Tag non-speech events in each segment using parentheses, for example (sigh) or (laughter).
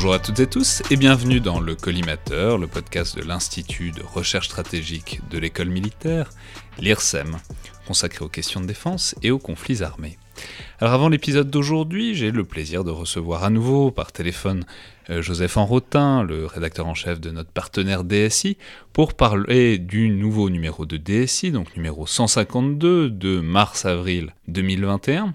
Bonjour à toutes et tous et bienvenue dans le Collimateur, le podcast de l'Institut de recherche stratégique de l'école militaire, l'IRSEM, consacré aux questions de défense et aux conflits armés. Alors avant l'épisode d'aujourd'hui, j'ai le plaisir de recevoir à nouveau par téléphone euh, Joseph Enrotin, le rédacteur en chef de notre partenaire DSI, pour parler du nouveau numéro de DSI, donc numéro 152 de mars-avril 2021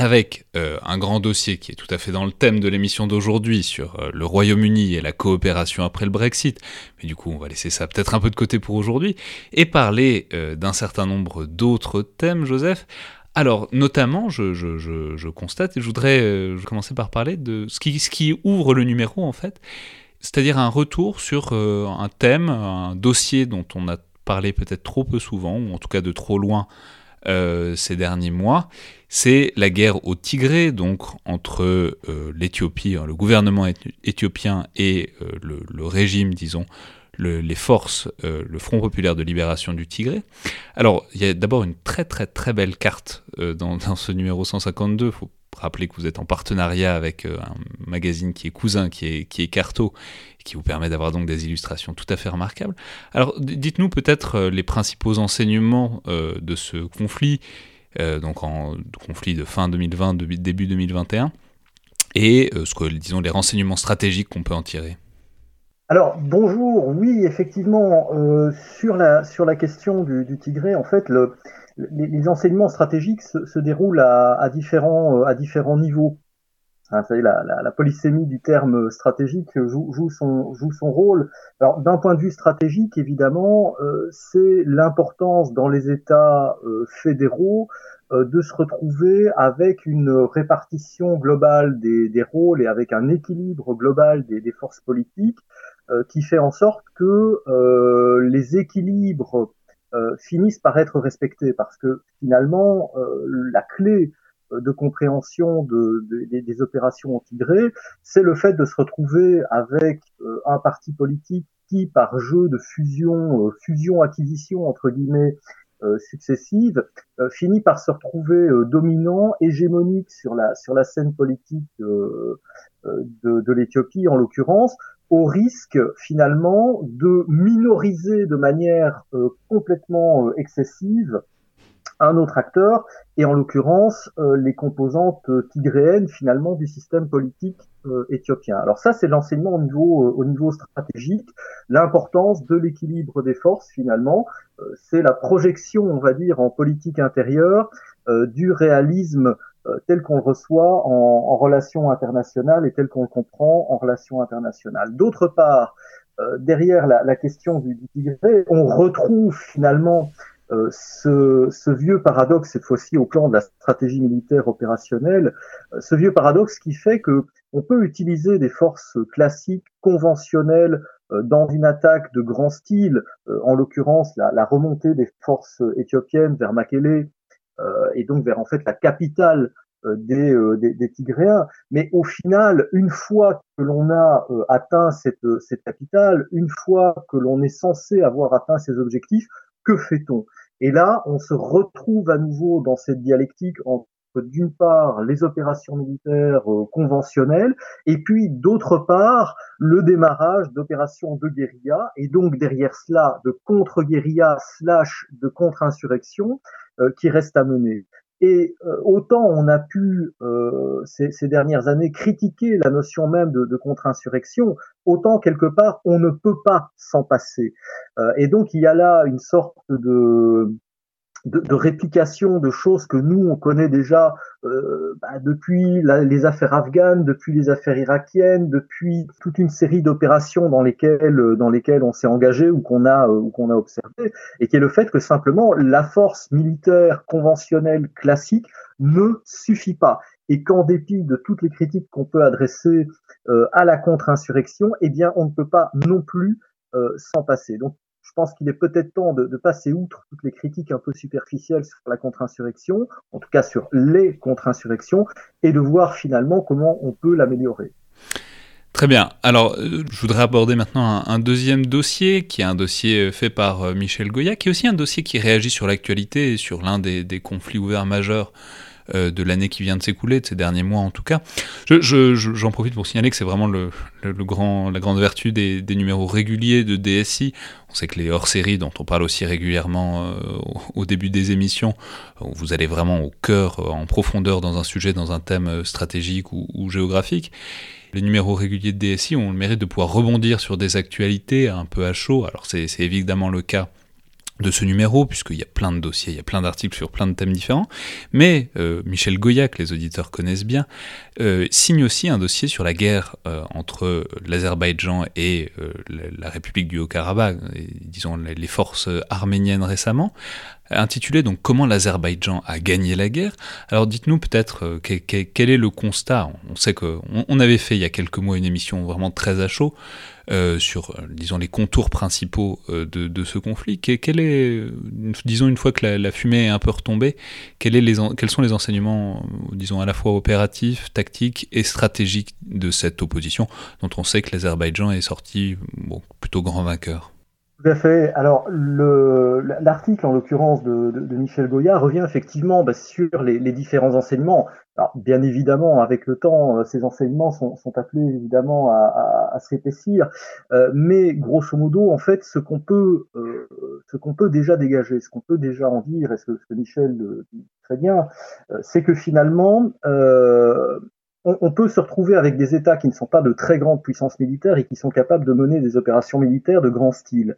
avec euh, un grand dossier qui est tout à fait dans le thème de l'émission d'aujourd'hui sur euh, le Royaume-Uni et la coopération après le Brexit, mais du coup on va laisser ça peut-être un peu de côté pour aujourd'hui, et parler euh, d'un certain nombre d'autres thèmes, Joseph. Alors, notamment, je, constate, et je voudrais commencer par parler de ce qui, ce qui ouvre le numéro, en fait, c'est-à-dire un retour sur un thème, un dossier dont on a parlé peut-être trop peu souvent, ou en tout cas de trop loin euh, ces derniers mois, c'est la guerre au Tigré, donc entre euh, l'Éthiopie, hein, le gouvernement éthiopien et euh, le, régime, disons, les forces, le Front populaire de libération du Tigré. Alors, il y a d'abord une très très très belle carte (laughs) dans, ce numéro 152. Il faut rappeler que vous êtes en partenariat avec un magazine qui est cousin, qui est, qui est Carto, qui vous permet d'avoir donc des illustrations tout à fait remarquables. Alors dites-nous peut-être euh, les principaux enseignements euh, de ce conflit, euh, donc en conflit de fin 2020, début 2021, et ce que, disons, les renseignements stratégiques qu'on peut en tirer. Alors bonjour, oui effectivement sur la sur la question du, Tigré, en fait le, les, enseignements stratégiques se, déroulent à différents à différents niveaux. Hein, la, la, la, polysémie du terme stratégique joue, joue, son, joue son rôle. Alors, d'un point de vue stratégique, évidemment, euh, c'est l'importance dans les États euh, fédéraux euh, de se retrouver avec une répartition globale des, des, rôles et avec un équilibre global des, des forces politiques qui fait en sorte que les équilibres finissent par être respectés parce que finalement la clé euh, de compréhension de, des opérations anti-gré, c'est le fait de se retrouver avec euh, un parti politique qui, par jeu de fusion, euh, fusion-acquisition entre guillemets successives, finit par se retrouver dominant, hégémonique sur la sur la scène politique de, de l'Éthiopie en l'occurrence, au risque finalement de minoriser de manière complètement excessive un autre acteur, et en l'occurrence euh, les composantes euh, tigréennes finalement du système politique euh, éthiopien. Alors ça, c'est l'enseignement au niveau, au niveau stratégique, l'importance de l'équilibre des forces finalement, c'est la projection, on va dire, en politique intérieure du réalisme tel qu'on le reçoit en, en relation internationale et tel qu'on le comprend en relation internationale. D'autre part, derrière la, question du Tigré, on retrouve finalement euh, ce, ce, vieux paradoxe, cette fois-ci au plan de la stratégie militaire opérationnelle, euh, ce vieux paradoxe qui fait que on peut utiliser des forces classiques, conventionnelles, euh, dans une attaque de grand style, en l'occurrence la, la, remontée des forces éthiopiennes vers Makele, et donc vers en fait la capitale des, des, des, Tigréens. Mais au final, une fois que l'on a atteint cette, cette capitale, une fois que l'on est censé avoir atteint ses objectifs, que fait-on? Et là, on se retrouve à nouveau dans cette dialectique entre d'une part les opérations militaires euh, conventionnelles et puis d'autre part le démarrage d'opérations de guérilla et donc derrière cela de contre-guérilla slash de contre-insurrection euh, qui reste à mener. Et euh, autant on a pu euh, ces, dernières années critiquer la notion même de, de contre-insurrection, autant quelque part on ne peut pas s'en passer. Euh, et donc il y a là une sorte de de, réplication de choses que nous on connaît déjà euh, bah, depuis les affaires afghanes, depuis les affaires irakiennes, depuis toute une série d'opérations dans lesquelles dans lesquelles on s'est engagé ou qu'on a euh, ou qu'on a observé, et qui est le fait que simplement la force militaire conventionnelle classique ne suffit pas et qu'en dépit de toutes les critiques qu'on peut adresser euh, à la contre-insurrection, eh bien on ne peut pas non plus euh, s'en passer. Je pense qu'il est peut-être temps de, passer outre toutes les critiques un peu superficielles sur la contre-insurrection, en tout cas sur les contre-insurrections, et de voir finalement comment on peut l'améliorer. Très bien. Alors, euh, je voudrais aborder maintenant un, deuxième dossier, qui est un dossier euh, fait par euh, Michel Goya, qui est aussi un dossier qui réagit sur l'actualité et sur l'un des, conflits ouverts majeurs de l'année qui vient de s'écouler, de ces derniers mois en tout cas. J'en je, profite pour signaler que c'est vraiment le, le, grand, la grande vertu des, des, numéros réguliers de DSI. On sait que les hors-séries, dont on parle aussi régulièrement au début des émissions, où vous allez vraiment au cœur, en profondeur dans un sujet, dans un thème stratégique ou, ou géographique. Les numéros réguliers de DSI ont le mérite de pouvoir rebondir sur des actualités un peu à chaud. Alors c'est évidemment le cas de ce numéro, puisqu'il y a plein de dossiers, il y a plein d'articles sur plein de thèmes différents, mais euh, Michel Goya, que les auditeurs connaissent bien, euh, signe aussi un dossier sur la guerre euh, entre l'Azerbaïdjan et la, République du Haut-Karabakh, disons les forces arméniennes récemment, intitulé donc Comment l'Azerbaïdjan a gagné la guerre. Alors dites-nous peut-être euh, quel, est le constat? On sait qu'on on avait fait il y a quelques mois une émission vraiment très à chaud euh, sur, euh, disons, les contours principaux de, ce conflit. Est, disons, une fois que la, fumée est un peu retombée, quel les, quels sont les enseignements, disons, à la fois opératifs, tactiques et stratégiques de cette opposition, dont on sait que l'Azerbaïdjan est sorti plutôt grand vainqueur? Tout à fait. Alors, l'article, en l'occurrence de, Michel Goya, revient effectivement bah, sur les, différents enseignements. Alors, bien évidemment, avec le temps, euh, ces enseignements sont, sont appelés évidemment à, à, à s'épaissir, euh, mais grosso modo, en fait, ce qu'on peut, euh, ce qu'on peut déjà dégager, ce qu'on peut déjà en dire, et ce ce que Michel dit très bien, c'est que finalement, on, peut se retrouver avec des États qui ne sont pas de très grandes puissances militaires et qui sont capables de mener des opérations militaires de grand style.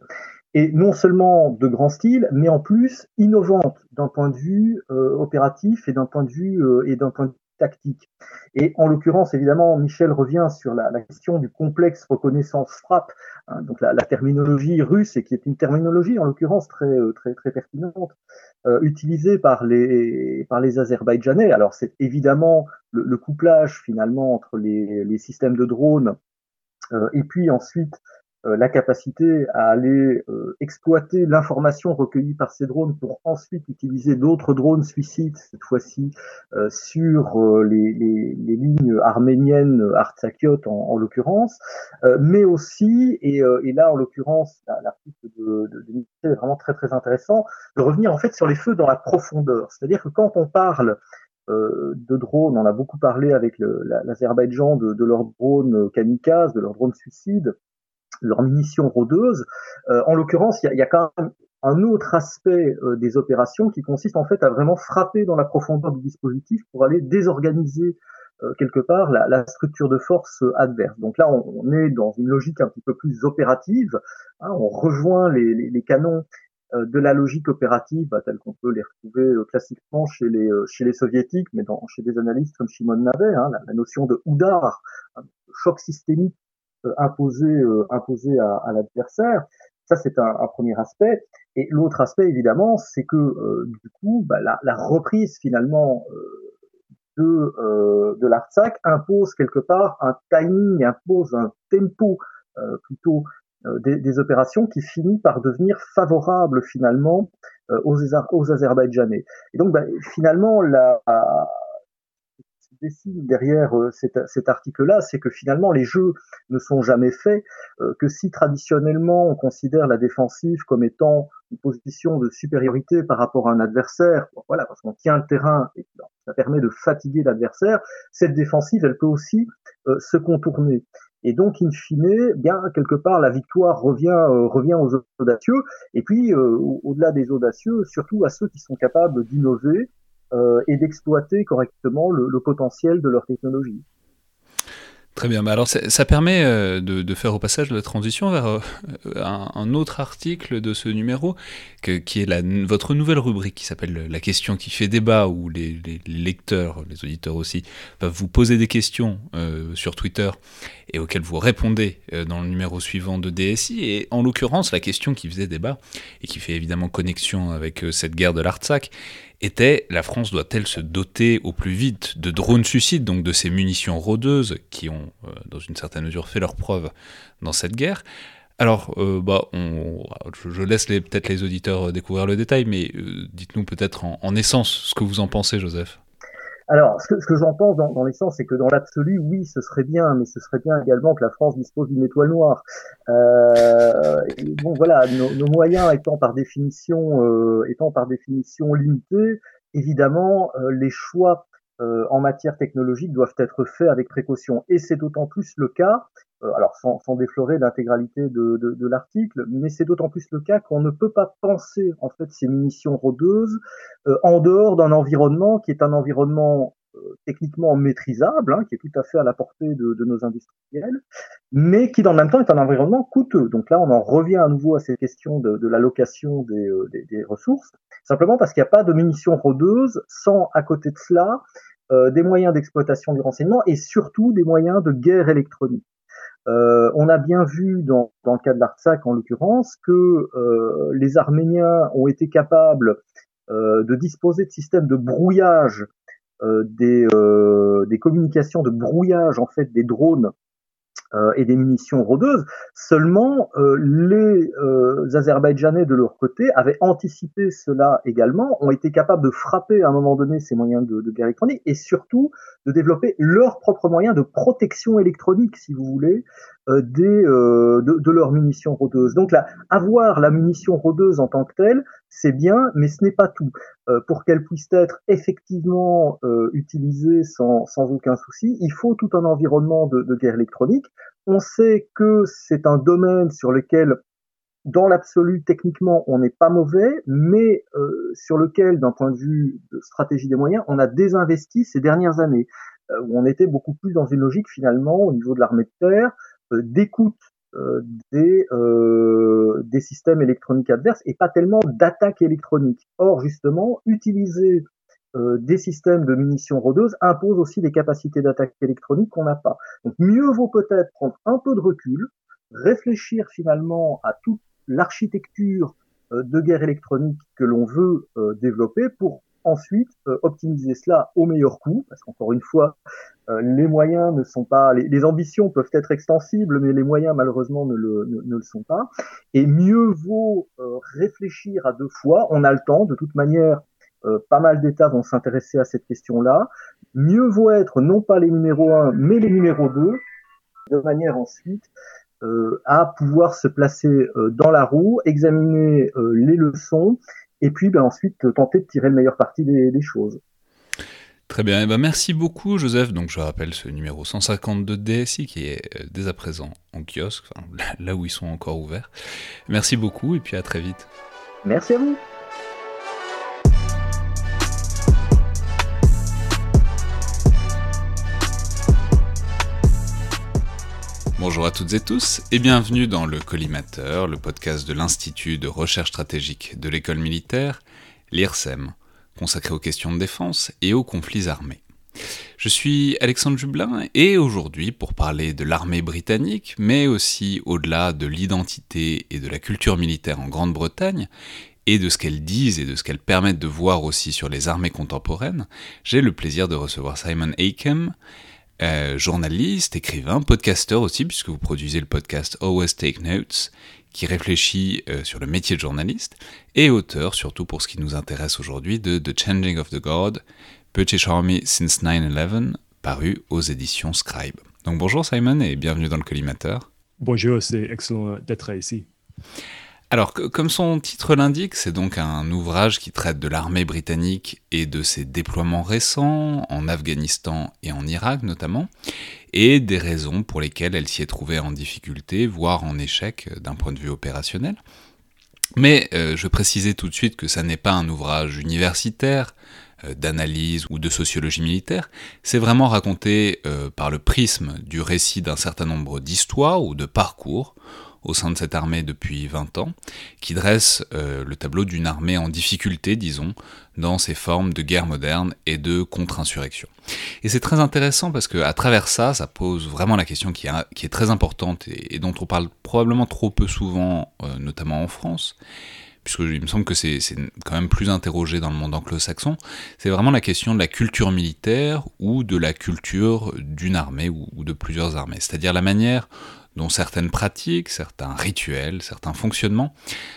Et non seulement de grand style, mais en plus innovantes d'un point de vue euh, opératif et d'un point de vue euh, et d'un point de vue tactique. Et en l'occurrence, évidemment, Michel revient sur la, question du complexe reconnaissance frappe, hein, donc la, terminologie russe, et qui est une terminologie en l'occurrence très euh, très très pertinente, euh, utilisée par les par les Azerbaïdjanais. Alors c'est évidemment le, couplage finalement entre les, les systèmes de drones euh, et puis ensuite la capacité à aller euh, exploiter l'information recueillie par ces drones pour ensuite utiliser d'autres drones suicides, cette fois-ci euh, sur les, les, lignes arméniennes, Artsakiot en, en l'occurrence, mais aussi, et, et, là en l'occurrence, l'article de, de, de est vraiment très très intéressant, de revenir en fait sur les feux dans la profondeur. C'est-à-dire que quand on parle de drones, on a beaucoup parlé avec l'Azerbaïdjan de, de leurs drones kamikazes, de leurs drones suicides, leur munitions rôdeuses. Euh, en l'occurrence, il y, y a, quand même un autre aspect euh, des opérations qui consiste en fait à vraiment frapper dans la profondeur du dispositif pour aller désorganiser euh, quelque part la, la, structure de force adverse. Donc là, on, on, est dans une logique un petit peu plus opérative. Hein, on rejoint les, les, les canons de la logique opérative bah, telle qu'on peut les retrouver classiquement chez les, chez les soviétiques, mais dans, chez des analystes comme Shimon Navet, hein, la, notion de Oudar, hein, choc systémique euh, imposé, euh, à, à l'adversaire. Ça, c'est un, un, premier aspect. Et l'autre aspect, évidemment, c'est que euh, du coup, bah, la, la, reprise finalement de, de l'Artsakh impose quelque part un timing, impose un tempo plutôt des, des, opérations qui finit par devenir favorable finalement aux, aux Azerbaïdjanais. Et donc, bah, finalement, la, derrière euh, cet, article-là, c'est que finalement les jeux ne sont jamais faits, euh, que si traditionnellement on considère la défensive comme étant une position de supériorité par rapport à un adversaire, voilà, parce qu'on tient le terrain et ça permet de fatiguer l'adversaire, cette défensive, elle peut aussi euh, se contourner. Et donc, in fine, bien quelque part, la victoire revient revient aux audacieux. Et puis, au-delà des audacieux, surtout à ceux qui sont capables d'innover, euh, et d'exploiter correctement le, potentiel de leur technologie. Très bien, bah alors ça permet euh, de, faire au passage la transition vers euh, un, autre article de ce numéro, qui est votre nouvelle rubrique qui s'appelle La question qui fait débat, où les, lecteurs, les auditeurs aussi, peuvent vous poser des questions euh, sur Twitter et auxquelles vous répondez euh, dans le numéro suivant de DSI. Et en l'occurrence, la question qui faisait débat, et qui fait évidemment connexion avec cette guerre de l'Artsakh, était la France doit-elle se doter au plus vite de drones suicides, donc de ces munitions rôdeuses qui ont, euh, dans une certaine mesure, fait leur preuve dans cette guerre? Alors, euh, bah, je laisse peut-être les auditeurs découvrir le détail, mais euh, dites-nous peut-être en, essence ce que vous en pensez, Joseph. Alors, ce que, ce j'en pense dans, dans l'essence, c'est que dans l'absolu, oui, ce serait bien, mais ce serait bien également que la France dispose d'une étoile noire. Euh, bon, voilà, nos, moyens étant par définition, euh, limités, évidemment, euh, les choix en matière technologique doivent être faits avec précaution. Et c'est d'autant plus le cas, alors sans, sans déflorer l'intégralité de, de, de l'article, mais c'est d'autant plus le cas qu'on ne peut pas penser en fait ces munitions rôdeuses en dehors d'un environnement qui est un environnement euh, techniquement maîtrisable, hein, qui est tout à fait à la portée de, de, nos industriels, mais qui dans le même temps est un environnement coûteux. Donc là, on en revient à nouveau à ces questions de, l'allocation des, euh, des, des, ressources, simplement parce qu'il n'y a pas de munitions rôdeuses sans, à côté de cela, euh, des moyens d'exploitation du renseignement et surtout des moyens de guerre électronique. Euh, on a bien vu dans, le cas de l'Artsakh en l'occurrence que euh, les Arméniens ont été capables euh, de disposer de systèmes de brouillage des, des communications de brouillage en fait des drones et des munitions rôdeuses. Seulement, euh, les euh, Azerbaïdjanais de leur côté avaient anticipé cela également, ont été capables de frapper à un moment donné ces moyens de, de guerre électronique et surtout de développer leurs propres moyens de protection électronique, si vous voulez, euh, des, de, de, leurs munitions rôdeuses. Donc là, avoir la munition rôdeuse en tant que telle, c'est bien, mais ce n'est pas tout. pour qu'elle puisse être effectivement utilisée sans, sans aucun souci, il faut tout un environnement de, de guerre électronique on sait que c'est un domaine sur lequel, dans l'absolu, techniquement, on n'est pas mauvais, mais euh, sur lequel, d'un point de vue de stratégie des moyens, on a désinvesti ces dernières années, euh, où on était beaucoup plus dans une logique finalement au niveau de l'armée de terre, euh, d'écoute des, des systèmes électroniques adverses et pas tellement d'attaque électronique. Or, justement, utiliser euh, des systèmes de munitions rôdeuses imposent aussi des capacités d'attaque électronique qu'on n'a pas. Donc mieux vaut peut-être prendre un peu de recul, réfléchir finalement à toute l'architecture euh, de guerre électronique que l'on veut euh, développer pour ensuite optimiser cela au meilleur coût, parce qu'encore une fois, les moyens ne sont pas, les, ambitions peuvent être extensibles, mais les moyens malheureusement ne le, ne le sont pas. Et mieux vaut réfléchir à deux fois. On a le temps, de toute manière, euh, pas mal d'États vont s'intéresser à cette question-là. Mieux vaut être non pas les numéros 1, mais les numéros 2, de manière ensuite euh, à pouvoir se placer euh, dans la roue, examiner les leçons, et puis ben, ensuite tenter de tirer le meilleur parti des, des choses. Très bien, eh ben merci beaucoup Joseph. Donc je rappelle ce numéro 152 DSI qui est dès à présent en kiosque, enfin, (laughs) là où ils sont encore ouverts. Merci beaucoup et puis à très vite. Merci à vous. Bonjour à toutes et tous et bienvenue dans le Collimateur, le podcast de l'Institut de recherche stratégique de l'école militaire, l'IRSEM, consacré aux questions de défense et aux conflits armés. Je suis Alexandre Jublin et aujourd'hui pour parler de l'armée britannique, mais aussi au-delà de l'identité et de la culture militaire en Grande-Bretagne, et de ce qu'elles disent et de ce qu'elles permettent de voir aussi sur les armées contemporaines, j'ai le plaisir de recevoir Simon Aikem, euh, journaliste, écrivain, podcasteur aussi, puisque vous produisez le podcast Always Take Notes, qui réfléchit euh, sur le métier de journaliste, et auteur, surtout pour ce qui nous intéresse aujourd'hui, de The Changing of the God, British Army Since 9-11, paru aux éditions Scribe. Donc bonjour Simon et bienvenue dans le collimateur. Bonjour, c'est excellent d'être ici. Alors, comme son titre l'indique, c'est donc un ouvrage qui traite de l'armée britannique et de ses déploiements récents, en Afghanistan et en Irak notamment, et des raisons pour lesquelles elle s'y est trouvée en difficulté, voire en échec d'un point de vue opérationnel. Mais euh, je précisais tout de suite que ça n'est pas un ouvrage universitaire, euh, d'analyse ou de sociologie militaire, c'est vraiment raconté euh, par le prisme du récit d'un certain nombre d'histoires ou de parcours au sein de cette armée depuis 20 ans, qui dresse euh, le tableau d'une armée en difficulté, disons, dans ses formes de guerre moderne et de contre-insurrection. Et c'est très intéressant parce que à travers ça, ça pose vraiment la question qui est, très importante et, dont on parle probablement trop peu souvent, euh, notamment en France, puisqu'il me semble que c'est quand même plus interrogé dans le monde anglo-saxon, c'est vraiment la question de la culture militaire ou de la culture d'une armée ou de plusieurs armées, c'est-à-dire la manière dont certaines pratiques, certains rituels, certains fonctionnements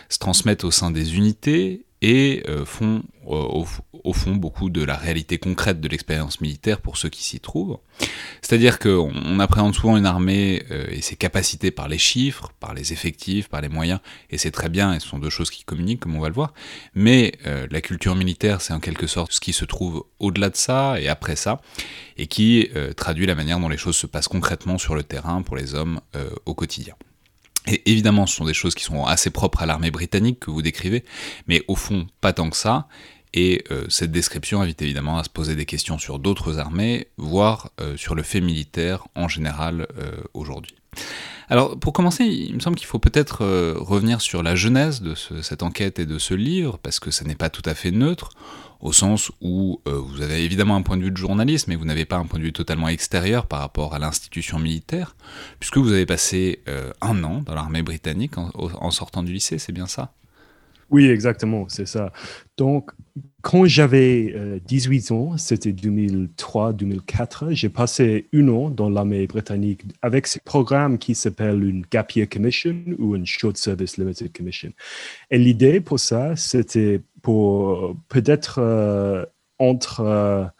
se transmettent au sein des unités et euh, font euh, au fond beaucoup de la réalité concrète de l'expérience militaire pour ceux qui s'y trouvent. C'est-à-dire qu'on appréhende souvent une armée euh, et ses capacités par les chiffres, par les effectifs, par les moyens, et c'est très bien, et ce sont deux choses qui communiquent, comme on va le voir, mais la culture militaire, c'est en quelque sorte ce qui se trouve au-delà de ça et après ça, et qui traduit la manière dont les choses se passent concrètement sur le terrain pour les hommes au quotidien. Et évidemment, ce sont des choses qui sont assez propres à l'armée britannique que vous décrivez, mais au fond, pas tant que ça. Et euh, cette description invite évidemment à se poser des questions sur d'autres armées, voire euh, sur le fait militaire en général euh, aujourd'hui. Alors pour commencer, il me semble qu'il faut peut-être revenir sur la genèse de cette enquête et de ce livre, parce que ça n'est pas tout à fait neutre au sens où euh, vous avez évidemment un point de vue de journaliste, mais vous n'avez pas un point de vue totalement extérieur par rapport à l'institution militaire, puisque vous avez passé euh, un an dans l'armée britannique en, sortant du lycée, c'est bien ça? Oui, exactement, c'est ça. Donc, quand j'avais 18 euh, ans, c'était 2003-2004, j'ai passé un an dans l'armée britannique avec ce programme qui s'appelle une Gap Year Commission ou une Short Service Limited Commission. Et l'idée pour ça, c'était pour peut-être euh, entre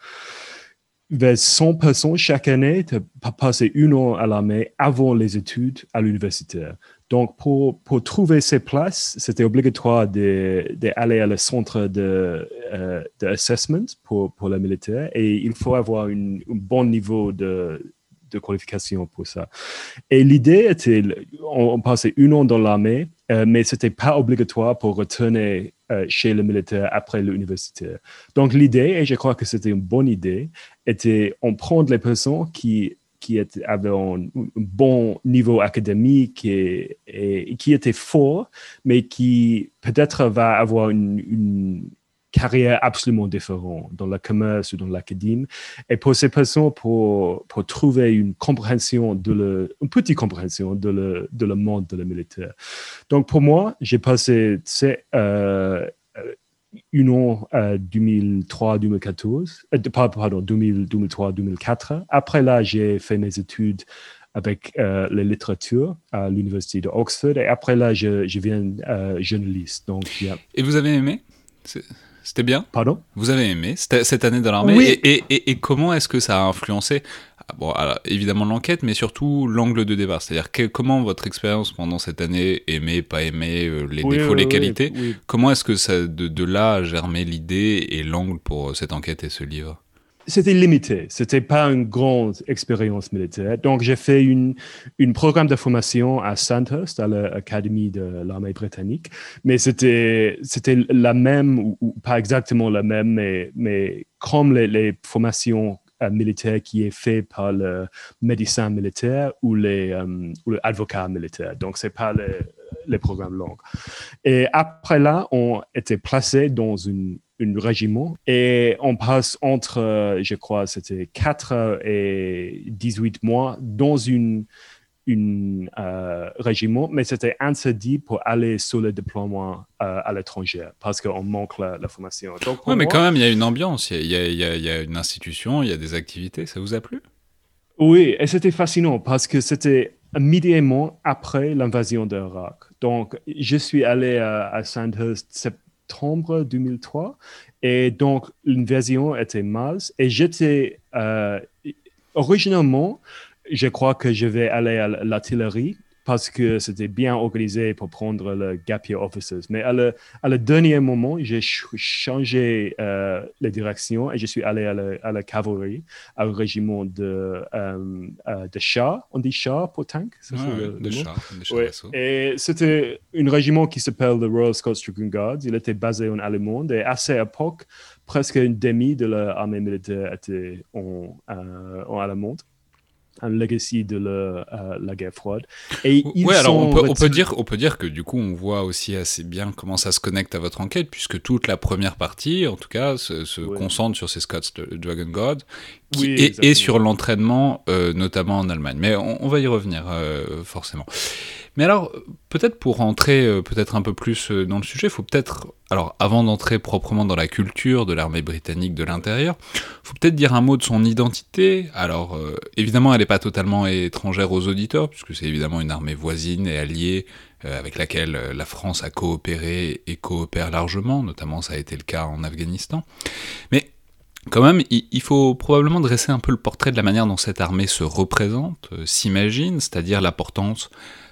100 euh, personnes chaque année de passer une an à l'armée avant les études à l'université. Donc, pour, pour, trouver ces places, c'était obligatoire d'aller à le centre de, euh, assessment pour, pour les militaires et il faut avoir un bon niveau de, de qualification pour ça. Et l'idée était, on, passait une an dans l'armée, euh, mais ce n'était pas obligatoire pour retourner euh, chez le militaire après l'université. Donc l'idée, et je crois que c'était une bonne idée, était on prend les personnes qui qui avaient un, bon niveau académique et, qui étaient forts, mais qui peut-être va avoir une carrière absolument différente dans le commerce ou dans l'académie. Et pour ces personnes, pour, trouver une compréhension, de le, une petite compréhension de le, de le monde de la militaire. Donc pour moi, j'ai passé euh, une an 2003-2014, euh, pardon, 2003-2004. Après là, j'ai fait mes études avec euh, la littérature à l'université de Oxford. Et après là, je, je viens euh, journaliste. Donc, Et vous avez aimé? C'était bien? Pardon? Vous avez aimé? Cette année dans l'armée? Oui. et, et, et, comment est-ce que ça a influencé ah, bon, évidemment l'enquête, mais surtout l'angle de départ. C'est-à-dire comment votre expérience pendant cette année, aimé, pas aimé, euh, les défauts, les qualités, comment est-ce que ça, de, de là a germé l'idée et l'angle pour cette enquête et ce livre? C'était limité. C'était pas une grande expérience militaire. Donc, j'ai fait une, une programme de formation à Sandhurst, à l'Académie de l'armée britannique. Mais c'était, c'était la même, ou, pas exactement la même, mais, mais comme les, les formations euh, militaires qui est fait par le médecin militaire ou les euh, l'avocat militaire. Donc, c'est pas les, les programmes longs. Et après là, on était placé dans une un régiment et on passe entre, euh, je crois, c'était 4 et 18 mois dans une, une euh, régiment, mais c'était interdit pour aller sur le déploiement euh, à l'étranger parce qu'on manque la, formation. Oui, mais quand même, il y a une ambiance, il y a, y, y a, une institution, il y a des activités. Ça vous a plu? Oui, et c'était fascinant parce que c'était immédiatement après l'invasion d'Irak. Donc, je suis allé à, à Sandhurst septembre 2003. Et donc, l'invasion était mal. Et j'étais, euh, originalement, je crois que je vais aller à l'artillerie parce que c'était bien organisé pour prendre le gap year officers. Mais à le, à le dernier moment, j'ai changé euh, la direction et je suis allé à la, à la cavalerie, au régiment de, euh, euh, de chars. On dit chars pour tank le, de chars. Ouais. Et c'était un régiment qui s'appelle le Royal Scots Dragoon Guards. Il était basé en Allemagne et à cette époque, presque une demi de l'armée militaire était en, euh, en allemande un legacy de euh, la guerre froide. Et ils alors on peut, on peut, dire, on peut dire que du coup, on voit aussi assez bien comment ça se connecte à votre enquête, puisque toute la première partie, en tout cas, se, se concentre sur ces Scots de Dragon God, et, sur l'entraînement, notamment en Allemagne. Mais on, va y revenir forcément. Mais alors, peut-être pour rentrer euh, peut-être un peu plus euh, dans le sujet, il faut peut-être, alors avant d'entrer proprement dans la culture de l'armée britannique de l'intérieur, faut peut-être dire un mot de son identité. Alors, euh, évidemment, elle n'est pas totalement étrangère aux auditeurs, puisque c'est évidemment une armée voisine et alliée avec laquelle la France a coopéré et coopère largement, notamment ça a été le cas en Afghanistan. Mais quand même, il faut probablement dresser un peu le portrait de la manière dont cette armée se représente, s'imagine, c'est-à-dire l'importance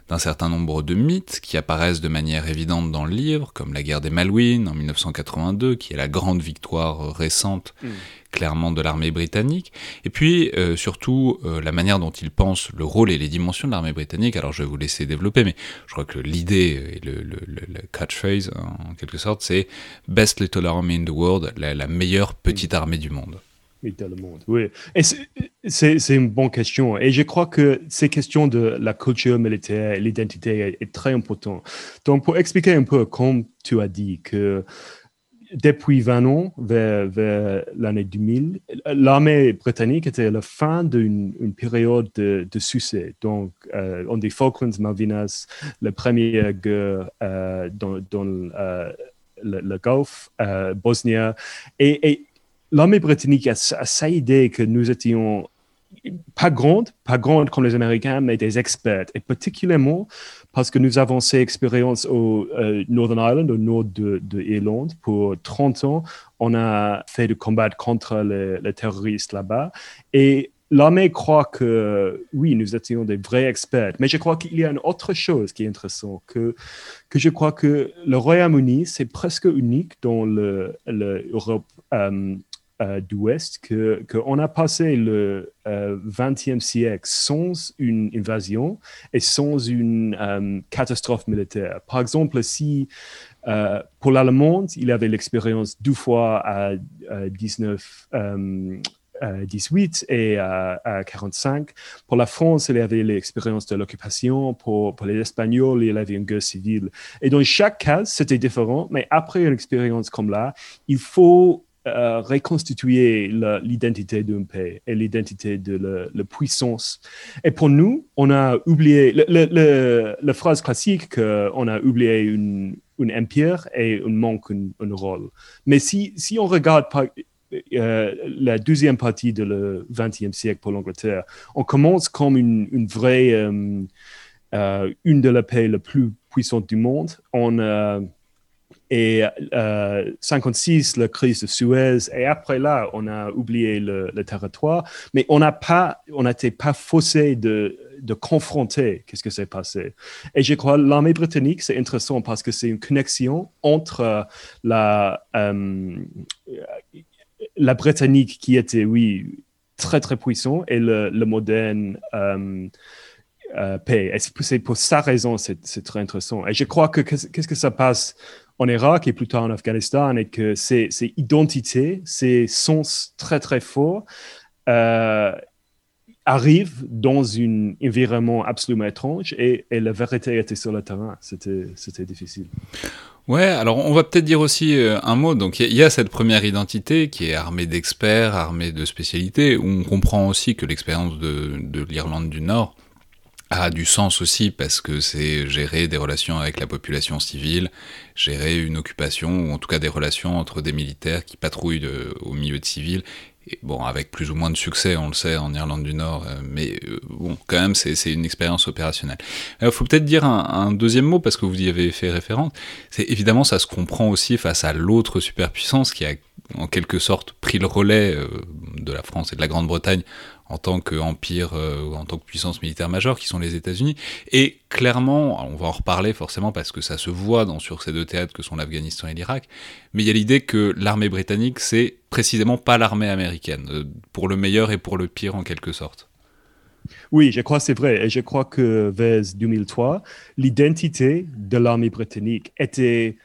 d'un certain nombre de mythes qui apparaissent de manière évidente dans le livre, comme la guerre des Malouines en 1982, qui est la grande victoire récente mm. clairement de l'armée britannique, et puis euh, surtout euh, la manière dont il pense le rôle et les dimensions de l'armée britannique. Alors je vais vous laisser développer, mais je crois que l'idée et le, le, le, catchphrase en quelque sorte, c'est Best Little Army in the World, la meilleure petite armée du monde le monde. Oui, et c'est une bonne question. Et je crois que ces questions de la culture militaire, l'identité est, très important. Donc, pour expliquer un peu, comme tu as dit, que depuis 20 ans, vers, vers l'année 2000, l'armée britannique était la fin d'une période de, succès. Donc, euh, on dit Falklands, Malvinas, la première guerre euh, dans, dans euh, le, Golfe, euh, Bosnia. Et, et l'armée britannique a, sa idée que nous étions pas grandes, pas grandes comme les Américains, mais des experts. Et particulièrement parce que nous avons ces expériences au euh, Northern Ireland, au nord de, l'Irlande, pour 30 ans. On a fait du combat contre les, terroristes là-bas. Et l'armée croit que, oui, nous étions des vrais experts. Mais je crois qu'il y a une autre chose qui est intéressante, que, que je crois que le Royaume-Uni, c'est presque unique dans l'Europe euh, euh, d'Ouest qu'on a passé le XXe euh, siècle sans une invasion et sans une euh, catastrophe militaire. Par exemple, si pour l'Allemagne, il avait l'expérience deux fois à 19 18 et à, 45. Pour la France, il avait l'expérience de l'occupation. Pour, pour, les Espagnols, il avait une guerre civile. Et dans chaque cas, c'était différent. Mais après une expérience comme là, il faut euh, reconstituer l'identité d'un pays et l'identité de la, puissance. Et pour nous, on a oublié la phrase classique qu'on a oublié une, empire et on manque un, rôle. Mais si, si on regarde euh, la deuxième partie de XXe siècle pour l'Angleterre, on commence comme une, vraie, euh, une de la pays les plus puissantes du monde. On et euh, 56, la crise de Suez. Et après là, on a oublié le, territoire, mais on n'a pas, on n'était pas forcé de, confronter qu'est-ce que s'est passé. Et je crois l'armée britannique, c'est intéressant parce que c'est une connexion entre la, euh, la Britannique qui était, oui, très, très puissant et le, le moderne euh, euh, paix. Et c'est pour sa raison, c'est très intéressant. Et je crois que qu'est-ce que ça passe en Irak et plus tard en Afghanistan et que ces, identités, ces sens très très forts euh, arrivent dans un environnement absolument étrange et, la vérité était sur le terrain. C'était difficile. Ouais, alors on va peut-être dire aussi euh, un mot. Donc il y, a cette première identité qui est armée d'experts, armée de spécialités, où on comprend aussi que l'expérience de l'Irlande du Nord a du sens aussi parce que c'est gérer des relations avec la population civile, gérer une occupation ou en tout cas des relations entre des militaires qui patrouillent au milieu de civils. Et bon, avec plus ou moins de succès, on le sait, en Irlande du Nord, euh, mais euh, bon, quand même, c'est une expérience opérationnelle. Il faut peut-être dire un, un, deuxième mot, parce que vous y avez fait référence, c'est évidemment, ça se comprend aussi face à l'autre superpuissance qui a en quelque sorte pris le relais euh, de la France et de la Grande-Bretagne en tant qu'empire, euh, en tant que puissance militaire majeure, qui sont les États-Unis. Et clairement, on va en reparler forcément parce que ça se voit dans, sur ces deux théâtres que sont l'Afghanistan et l'Irak, mais il y a l'idée que l'armée britannique, c'est précisément pas l'armée américaine, euh, pour le meilleur et pour le pire en quelque sorte. Oui, je crois que c'est vrai. Et je crois que vers 2003, l'identité de l'armée britannique était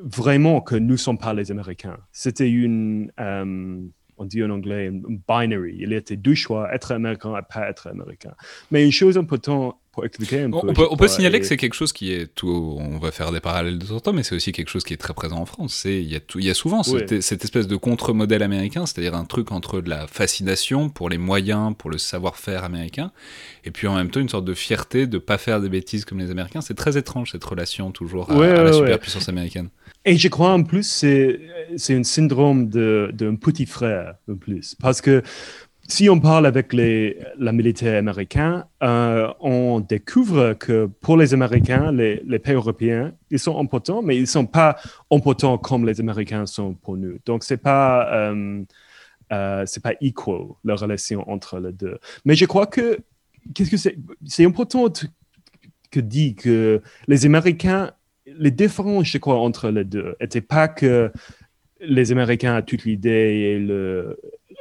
vraiment que nous ne sommes pas les Américains. C'était une... Euh, on dit en anglais, un binary. Il était deux choix, être américain et pas être américain. Mais une chose importante pour expliquer un on, peu. On peut, on peut signaler que c'est quelque chose qui est tout. On va faire des parallèles de temps, mais c'est aussi quelque chose qui est très présent en France. C'est il y a tout, y a souvent cette, cette, espèce de contre-modèle américain, c'est-à-dire un truc entre de la fascination pour les moyens, pour le savoir-faire américain, et puis en même temps une sorte de fierté de pas faire des bêtises comme les Américains. C'est très étrange cette relation toujours à, à la superpuissance américaine. Et je crois en plus c'est c'est un syndrome d'un petit frère en plus parce que si on parle avec les, la militaire américain, euh, on découvre que pour les Américains, les, pays européens, ils sont importants, mais ils ne sont pas importants comme les Américains sont pour nous. Donc, ce n'est pas, euh, euh, pas equal, la relation entre les deux. Mais je crois que, qu'est-ce que c'est C'est important que dit que les Américains, les différences, je crois, entre les deux, n'étaient pas que les Américains ont toute l'idée et le,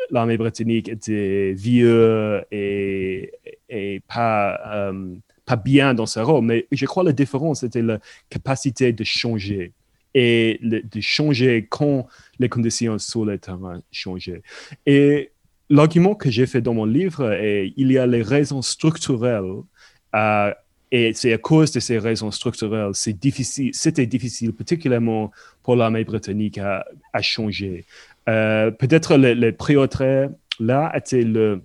l'armée britannique était vieux et, et pas, euh, pas bien dans sa rôle. Mais je crois que la différence, c'était la capacité de changer et de changer quand les conditions sur le terrain changeaient. Et l'argument que j'ai fait dans mon livre est il y a les raisons structurelles euh, et c'est à cause de ces raisons structurelles, c'est difficile, c'était difficile, particulièrement pour l'armée britannique, à, à changer. Euh, peut-être les, les priorités là étaient le,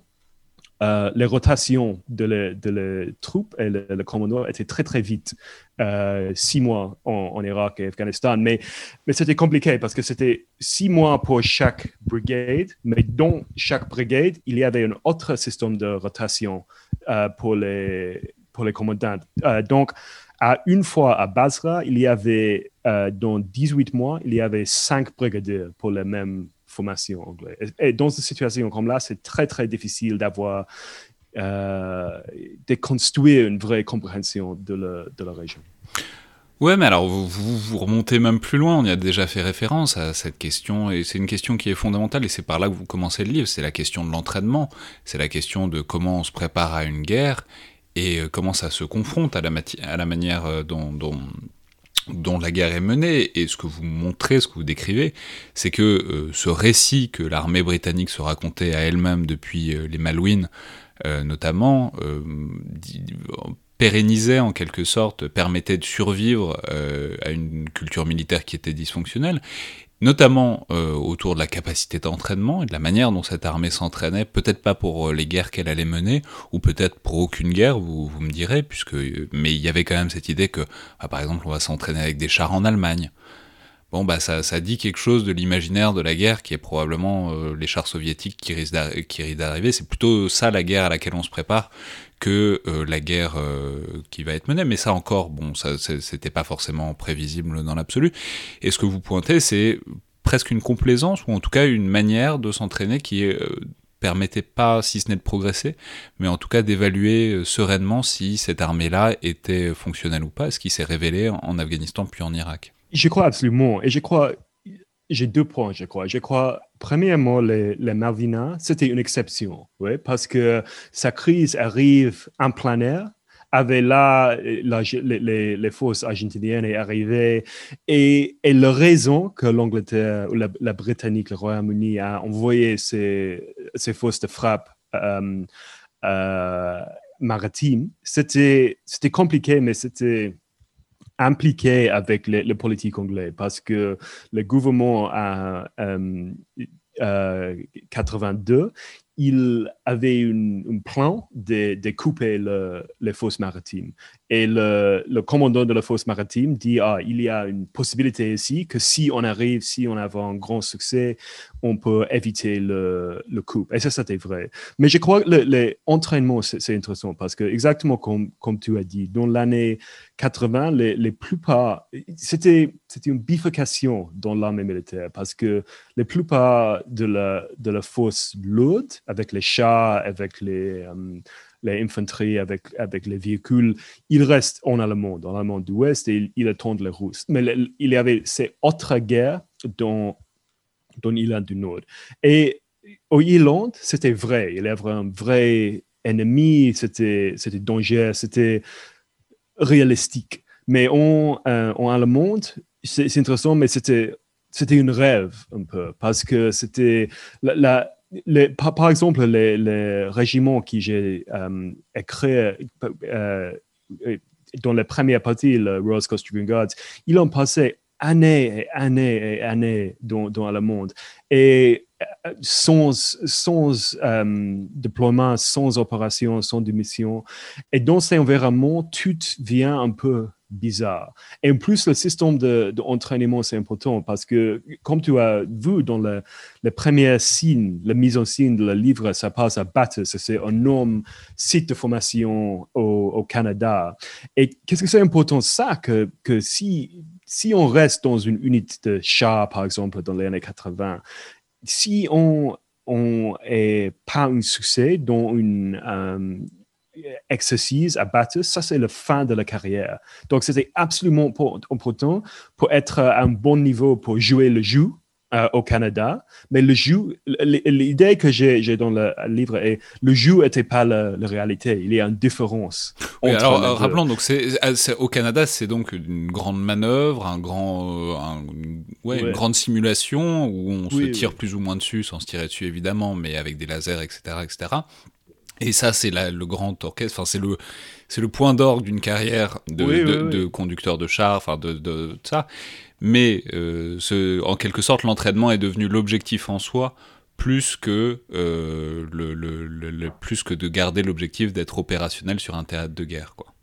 euh, les rotations de les, de les troupes et le, le étaient très très vite, euh, six mois en, en, Irak et Afghanistan. Mais, mais c'était compliqué parce que c'était six mois pour chaque brigade, mais dans chaque brigade, il y avait un autre système de rotation euh, pour, les, pour les commandants. Donc, à une fois à Basra, il y avait, euh, dans 18 mois, il y avait cinq brigadiers pour la même formation anglaise. Et, dans une situation comme là, c'est très, très difficile d'avoir, euh, de construire une vraie compréhension de la, de la région. Ouais, mais alors vous, vous, remontez même plus loin, on y a déjà fait référence à cette question, et c'est une question qui est fondamentale, et c'est par là que vous commencez le livre, c'est la question de l'entraînement, c'est la question de comment on se prépare à une guerre, et euh, comment ça se confronte à la, à la manière euh, dont, la guerre est menée. Et ce que vous montrez, ce que vous décrivez, c'est que euh, ce récit que l'armée britannique se racontait à elle-même depuis les Malouines, notamment, pérennisait en quelque sorte, permettait de survivre à une culture militaire qui était dysfonctionnelle, notamment euh, autour de la capacité d'entraînement et de la manière dont cette armée s'entraînait, peut-être pas pour euh, les guerres qu'elle allait mener, ou peut-être pour aucune guerre, vous, me direz, puisque mais il y avait quand même cette idée que, bah, par exemple, on va s'entraîner avec des chars en Allemagne. Bon, bah ça, dit quelque chose de l'imaginaire de la guerre qui est probablement euh, les chars soviétiques qui risquent d'arriver. C'est plutôt ça la guerre à laquelle on se prépare que euh, la guerre euh, qui va être menée. Mais ça encore, bon, ça c'était pas forcément prévisible dans l'absolu. Et ce que vous pointez, c'est presque une complaisance ou en tout cas une manière de s'entraîner qui permettait pas, si ce n'est de progresser, mais en tout cas d'évaluer sereinement si cette armée-là était fonctionnelle ou pas, ce qui s'est révélé en Afghanistan puis en Irak. Je crois absolument. Et je crois, j'ai deux points, je crois. Je crois, premièrement, les, les Malvinas, c'était une exception, oui, parce que sa crise arrive en plein air. Avec là, la, les, les, forces argentiniennes est arrivées et, et la raison que l'Angleterre la, la, Britannique, le Royaume-Uni a envoyé ses forces de frappe euh, euh, maritimes, c'était c'était mais c'était impliqué avec les, politiques anglais parce que le gouvernement a euh, euh, 82, il avait un plan de, de couper le, les fosses maritimes. Et le, le, commandant de la fosse maritime dit, ah, il y a une possibilité ici que si on arrive, si on a un grand succès, on peut éviter le, le coup. Et ça, c'était vrai. Mais je crois que l'entraînement, c'est intéressant parce que exactement comme, comme tu as dit, dans l'année 80, les, les plupart, c'était une bifurcation dans l'armée militaire parce que les plupart de la, de la force lourde, avec les chars, avec les... Um, les infanteries avec, avec les véhicules, ils restent en Allemagne, dans l'Allemagne de l'Ouest, et ils attendent les Russes. Mais il y avait ces autres guerres dans, dans l'Irlande du Nord. Et au Irlande, c'était vrai. Il y avait un vrai ennemi, c'était dangereux, c'était réalistique. Mais en, euh, Allemagne, c'est intéressant, mais c'était c'était un rêve un peu, parce que c'était la par, exemple, les, régiments qui j'ai euh, euh, dans la première partie, le Royal Dragoon Guards, ils ont passé années et années et années dans, dans le monde. Et sans, euh, déploiement, sans opération, sans démission. Et dans cet environnement, tout vient un peu bizarre. Et en plus, le système d'entraînement, de, c'est important parce que, comme tu as vu dans le, le premier signe, la mise en signe de le livre, ça passe à Bathurst, c'est un énorme site de formation au, au Canada. Et qu'est-ce que c'est important? Ça que, que si, si on reste dans une unité de char, par exemple, dans les années 80, si on, on est pas un succès dans une euh, exercice à battre, ça c'est la fin de la carrière. Donc c'était absolument important pour être à un bon niveau pour jouer le jeu euh, au Canada, mais le jeu, l'idée que j'ai dans le livre est le jeu n'était pas la, réalité, il y a une différence. alors euh, rappelons donc c'est au Canada c'est donc une grande manœuvre, un grand, euh, ouais, une grande simulation où on se tire plus ou moins dessus, sans se tirer dessus évidemment, mais avec des lasers, etc., etc. Et ça, c'est le grand orchestre. Enfin, c'est le, c'est le point d'orgue d'une carrière de, de, conducteur de char, enfin de, de, ça mais euh, ce, en quelque sorte l'entraînement est devenu l'objectif en soi plus que, euh, le, le, le, plus que de garder l'objectif d'être opérationnel sur un théâtre de guerre. Quoi.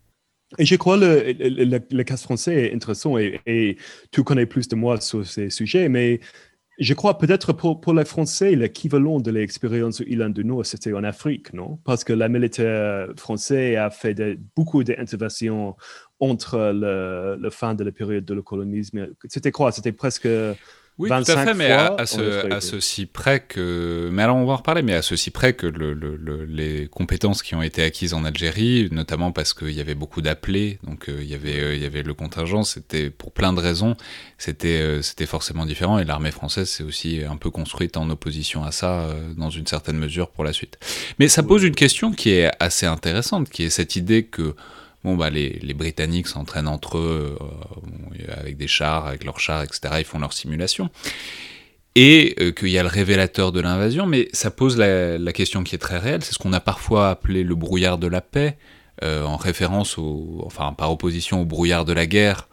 Et je crois le, le, le, cas français est intéressant et, et, tu connais plus de moi sur ces sujets, mais je crois peut-être pour, pour les Français, l'équivalent de l'expérience Ilan du Nord, c'était en Afrique, non? Parce que la militaire français a fait de, beaucoup d'interventions entre le, fin de la période de le colonisme. C'était quoi? C'était presque oui, tout à fait, mais à, ce, à, ceci près que. Mais alors, on va en reparler, mais à ceci près que le, le, les compétences qui ont été acquises en Algérie, notamment parce qu'il y avait beaucoup d'appelés, donc euh, il, y avait, euh, il y avait le contingent, c'était pour plein de raisons, c'était euh, c'était forcément différent, et l'armée française s'est aussi un peu construite en opposition à ça, dans une certaine mesure, pour la suite. Mais ça pose une question qui est assez intéressante, qui est cette idée que bon, bah, les, Britanniques s'entraînent entre eux euh, avec des chars, avec leurs chars, etc. Ils font leurs simulations. Et euh, qu'il y a le révélateur de l'invasion, mais ça pose la, question qui est très réelle, c'est ce qu'on a parfois appelé le brouillard de la paix, euh, en référence enfin par opposition au brouillard de la guerre,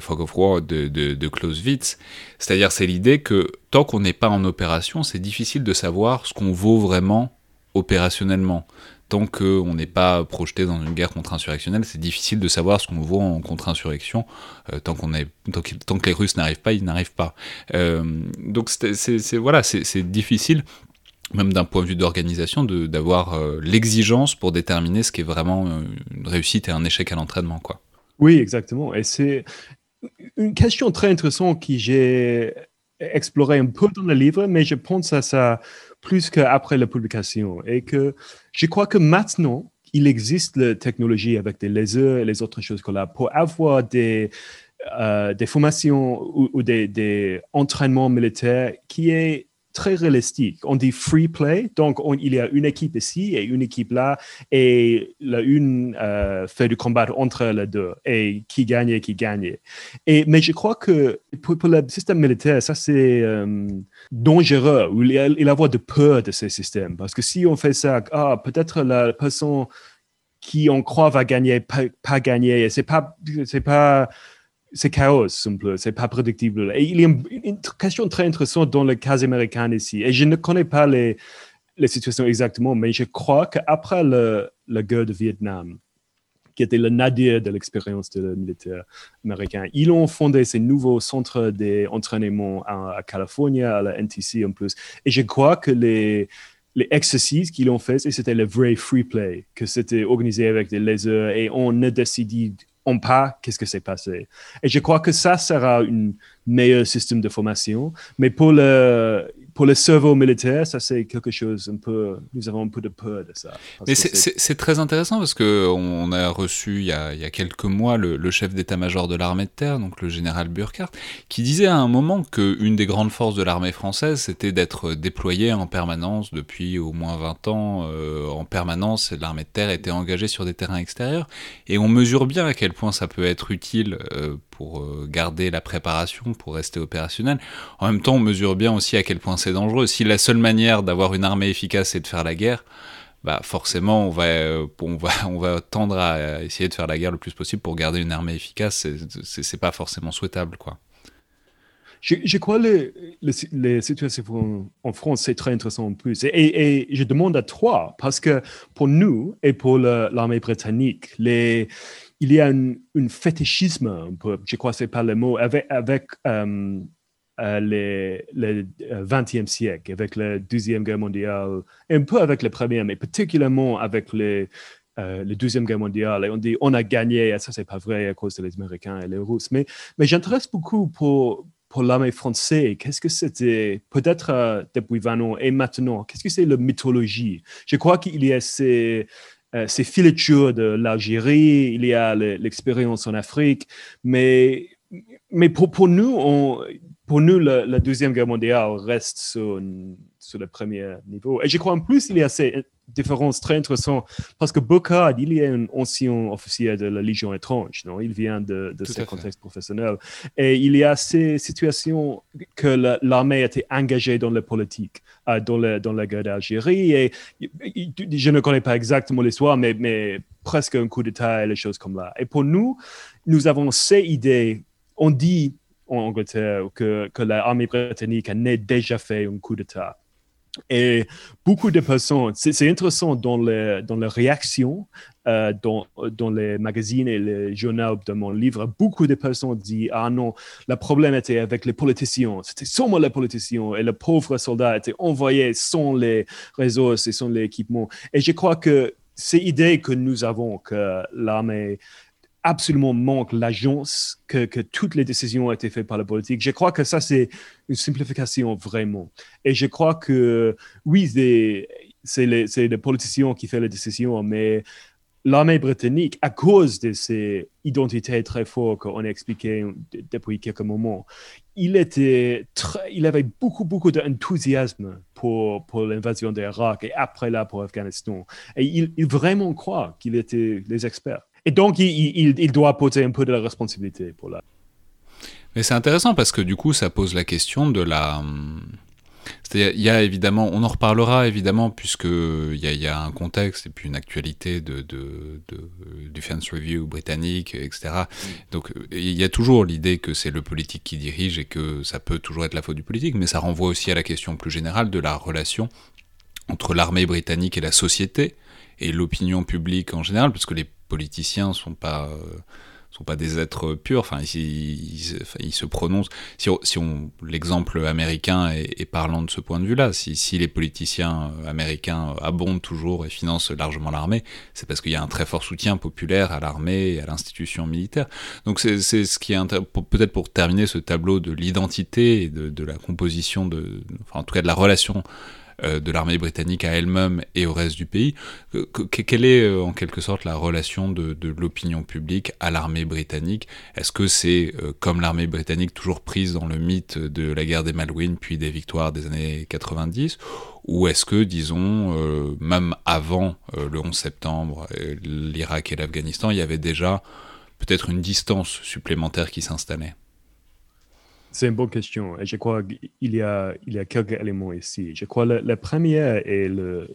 Fog of War de, de, de Clausewitz. C'est-à-dire c'est l'idée que tant qu'on n'est pas en opération, c'est difficile de savoir ce qu'on vaut vraiment opérationnellement tant qu'on n'est pas projeté dans une guerre contre-insurrectionnelle, c'est difficile de savoir ce qu'on vaut en contre-insurrection. Euh, tant, tant, que les Russes n'arrivent pas, ils n'arrivent pas. Euh, donc c'est, voilà, c'est difficile même d'un point de vue d'organisation, d'avoir euh, l'exigence pour déterminer ce qui est vraiment une réussite et un échec à l'entraînement. quoi. Oui, exactement. Et c'est une question très intéressante que j'ai explorée un peu dans le livre, mais je pense à ça plus qu'après la publication. Et que je crois que maintenant, il existe la technologie avec des lasers et les autres choses qu'on a pour avoir des, euh, des formations ou, des, entraînements militaires qui est très réalistique. On dit free play, donc il y a une équipe ici et une équipe là, et la une euh, fait du combat entre les deux, et qui gagne et qui gagne. Et, mais je crois que pour, le système militaire, ça c'est euh, dangereux, a, il y avoir de peur de ces systèmes, parce que si on fait ça, ah, peut-être la personne qui on croit va gagner, pas, gagner, c'est pas, c'est pas c'est chaos, simple, c'est pas prédictible. Et il y a une, question très intéressante dans le cas américain ici. Et je ne connais pas les, les situations exactement, mais je crois qu'après la guerre de Vietnam, qui était le nadir de l'expérience de militaire américain, ils ont fondé ces nouveaux centres d'entraînement à, Californie, à la NTC en plus. Et je crois que les, les exercices qu'ils ont fait, c'était le vrai free play, que c'était organisé avec des lasers et on ne décidait on pas qu'est-ce que s'est passé. Et je crois que ça sera un meilleur système de formation. Mais pour le, pour le cerveau militaire, ça c'est quelque chose un peu. Nous avons un peu de peur de ça. Mais c'est très intéressant parce que on a reçu il y a, il y a quelques mois le, le chef d'état-major de l'armée de terre, donc le général Burkhardt, qui disait à un moment qu'une des grandes forces de l'armée française, c'était d'être déployée en permanence depuis au moins 20 ans. Euh, en permanence, l'armée de terre était engagée sur des terrains extérieurs. Et on mesure bien à quel point ça peut être utile. Euh, pour garder la préparation, pour rester opérationnel. En même temps, on mesure bien aussi à quel point c'est dangereux. Si la seule manière d'avoir une armée efficace est de faire la guerre, bah forcément on va, on va, (laughs) on va tendre à essayer de faire la guerre le plus possible pour garder une armée efficace. C'est pas forcément souhaitable, quoi. Je, crois que les, les, situations en France, c'est très intéressant en plus. Et, je demande à toi, parce que pour nous et pour l'armée britannique, les, il y a un, fétichisme, je crois que c'est pas le mot, avec, euh, euh, le 20e siècle, avec la Deuxième Guerre mondiale, un peu avec la Première, mais particulièrement avec les, euh, la Deuxième Guerre mondiale. Et on dit on a gagné, et ça, c'est pas vrai à cause des Américains et les Russes. Mais, j'intéresse beaucoup pour, pour l'armée française, qu'est-ce que c'était peut-être euh, depuis 20 ans et maintenant Qu'est-ce que c'est la mythologie? Je crois qu'il y a ces, euh, ces filatures de l'Algérie, il y a l'expérience en Afrique, mais, mais pour, pour nous, on, pour nous, la, Deuxième Guerre mondiale reste sur, sur le premier niveau. Et je crois en plus, il y a ces différence très intéressante parce que Bocard, il est un ancien officier de la Légion étrange, non? Il vient de, de ce contexte professionnel. Et il y a ces situations que l'armée a été engagée dans la politique, euh, dans, la, dans la guerre d'Algérie. Et je ne connais pas exactement l'histoire, mais, mais presque un coup d'État et les choses comme là. Et pour nous, nous avons ces idées. On dit en Angleterre que, que l'armée britannique a déjà fait un coup d'État. Et beaucoup de personnes, c'est intéressant dans les, dans les réactions, euh, dans, dans, les magazines et les journaux de mon livre, beaucoup de personnes disent Ah non, le problème était avec les politiciens, c'était seulement les politiciens et le pauvre soldat était envoyé sans les ressources et sans l'équipement. Et je crois que ces idées que nous avons, que l'armée absolument manque l'agence, que, toutes les décisions ont été faites par la politique. Je crois que ça, c'est une simplification vraiment. Et je crois que, oui, c'est les, politiciens qui font les décisions, mais l'armée britannique, à cause de ces identités très fortes qu'on a expliquées depuis quelques moments, il, était il avait beaucoup, beaucoup d'enthousiasme pour, pour l'invasion d'Irak et après là pour Afghanistan. Et il vraiment croit qu'il était les experts. Et donc, il, doit poser un peu de la responsabilité pour là. Mais c'est intéressant parce que du coup, ça pose la question de la. Hum, c'est-à-dire, il y a évidemment, on en reparlera évidemment, puisqu'il y, a, y a un contexte et puis une actualité de, de, Defense Review britannique, etc. Donc, il y a toujours l'idée que c'est le politique qui dirige et que ça peut toujours être la faute du politique, mais ça renvoie aussi à la question plus générale de la relation entre l'armée britannique et la société et l'opinion publique en général, parce que les politiciens sont pas euh, sont pas des êtres purs. Enfin, ils, se prononcent. Si l'exemple américain est, parlant de ce point de vue-là, si, les politiciens américains abondent toujours et financent largement l'armée, c'est parce qu'il y a un très fort soutien populaire à l'armée et à l'institution militaire. Donc c'est ce qui est peut-être pour terminer ce tableau de l'identité et de, la composition de, en tout cas de la relation euh, de l'armée britannique à elle-même et au reste du pays. quelle est euh, en quelque sorte la relation de, l'opinion publique à l'armée britannique? Est-ce que c'est euh, comme l'armée britannique toujours prise dans le mythe de la guerre des Malouines puis des victoires des années 90 ou est-ce que, disons, même avant le 11 septembre, l'Irak et l'Afghanistan, il y avait déjà peut-être une distance supplémentaire qui s'installait? C'est une bonne question. Et je crois qu'il y a, il y a quelques éléments ici. Je crois que le, premier est le.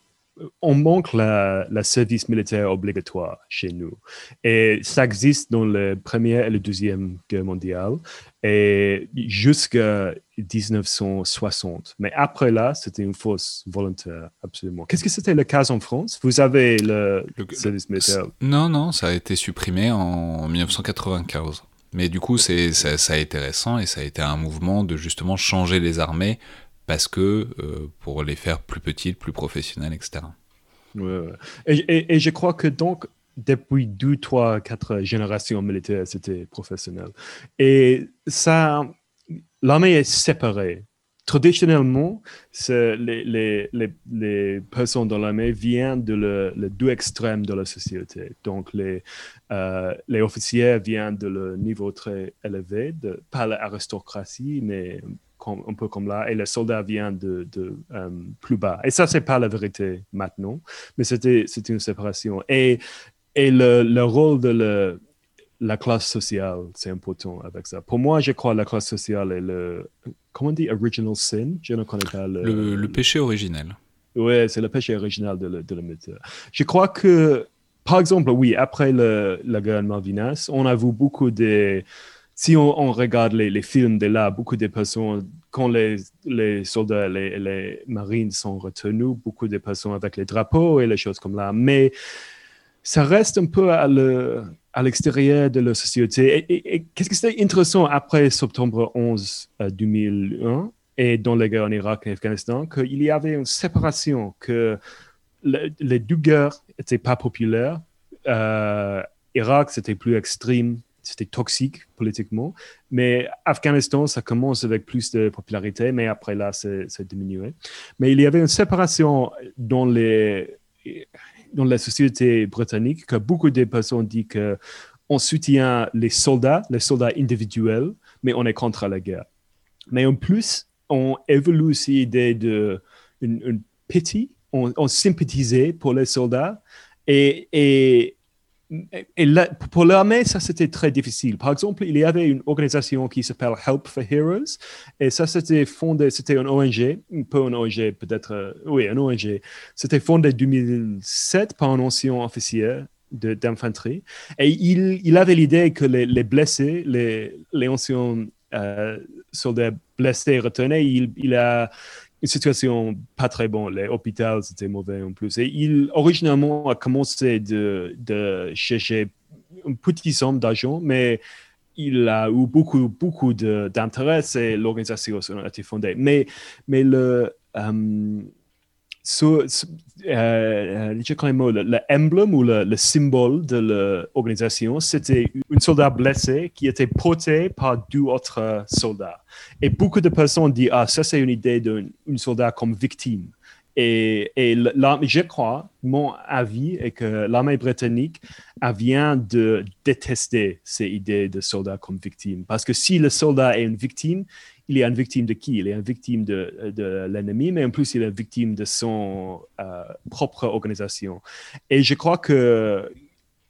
On manque la, service militaire obligatoire chez nous. Et ça existe dans la première et la deuxième guerre mondiale et jusqu'à 1960. Mais après là, c'était une force volontaire, absolument. Qu'est-ce que c'était le cas en France? Vous avez le, le service militaire? Non, non, ça a été supprimé en 1995. Mais du coup, c'est, ça, ça, a été récent et ça a été un mouvement de justement changer les armées parce que euh, pour les faire plus petites, plus professionnelles, etc. Ouais, ouais. Et, et, je crois que donc, depuis deux, trois, quatre générations militaires, c'était professionnel. Et ça, l'armée est séparée traditionnellement, les, les, les, les, personnes dans l'armée viennent de le, deux extrêmes de la société. Donc, les, euh, les officiers viennent de le niveau très élevé, de, pas l'aristocratie, mais un peu comme là, et les soldats viennent de, de euh, plus bas. Et ça, c'est pas la vérité maintenant, mais c'était une séparation. Et, et le, le rôle de la classe sociale, c'est important avec ça. Pour moi, je crois que la classe sociale est le, comment on dit, original sin? Je ne connais pas le... Le, péché originel. Oui, c'est le péché original de, de Je crois que, par exemple, oui, après le, la guerre de Malvinas, on a vu beaucoup de... Si on, regarde les, les, films de là, beaucoup de personnes, quand les, les soldats, les, les marines sont retenus, beaucoup de personnes avec les drapeaux et les choses comme là. Mais ça reste un peu à le à l'extérieur de la société. Et, qu'est-ce que c'était intéressant après septembre 11 2001 euh, et dans les guerres en Irak et Afghanistan, qu'il y avait une séparation, que les deux guerres n'étaient pas populaires. Euh, Irak, c'était plus extrême, c'était toxique politiquement. Mais Afghanistan, ça commence avec plus de popularité, mais après là, c'est diminué. Mais il y avait une séparation dans les dans la société britannique que beaucoup de personnes disent qu'on soutient les soldats, les soldats individuels, mais on est contre la guerre. Mais en plus, on évolue aussi l'idée de une, pitié, on, on sympathisait pour les soldats et et pour l'armée, ça c'était très difficile. Par exemple, il y avait une organisation qui s'appelle Help for Heroes, et ça c'était fondé, c'était une ONG, un peu une ONG peut-être, euh, oui, une ONG. C'était fondé en 2007 par un ancien officier d'infanterie, et il, avait l'idée que les, les, blessés, les, anciens euh, soldats blessés il, il a une situation pas très bonne. Les hôpitaux, c'était mauvais en plus. Et il, originalement, a commencé de, de chercher une petite somme d'argent, mais il a eu beaucoup, beaucoup d'intérêt et l'organisation a été fondée. Mais, mais le, euh, So, euh, l'emblème ou le, symbole de l'organisation, c'était un soldat blessé qui était porté par deux autres soldats. Et beaucoup de personnes disent, ah, ça c'est une idée d'un soldat comme victime. Et, et je crois, mon avis est que l'armée britannique vient de détester ces idées de soldat comme victime. Parce que si le soldat est une victime, il est une victime de qui? Il est une victime de, l'ennemi, mais en plus, il est une victime de son euh, propre organisation. Et je crois que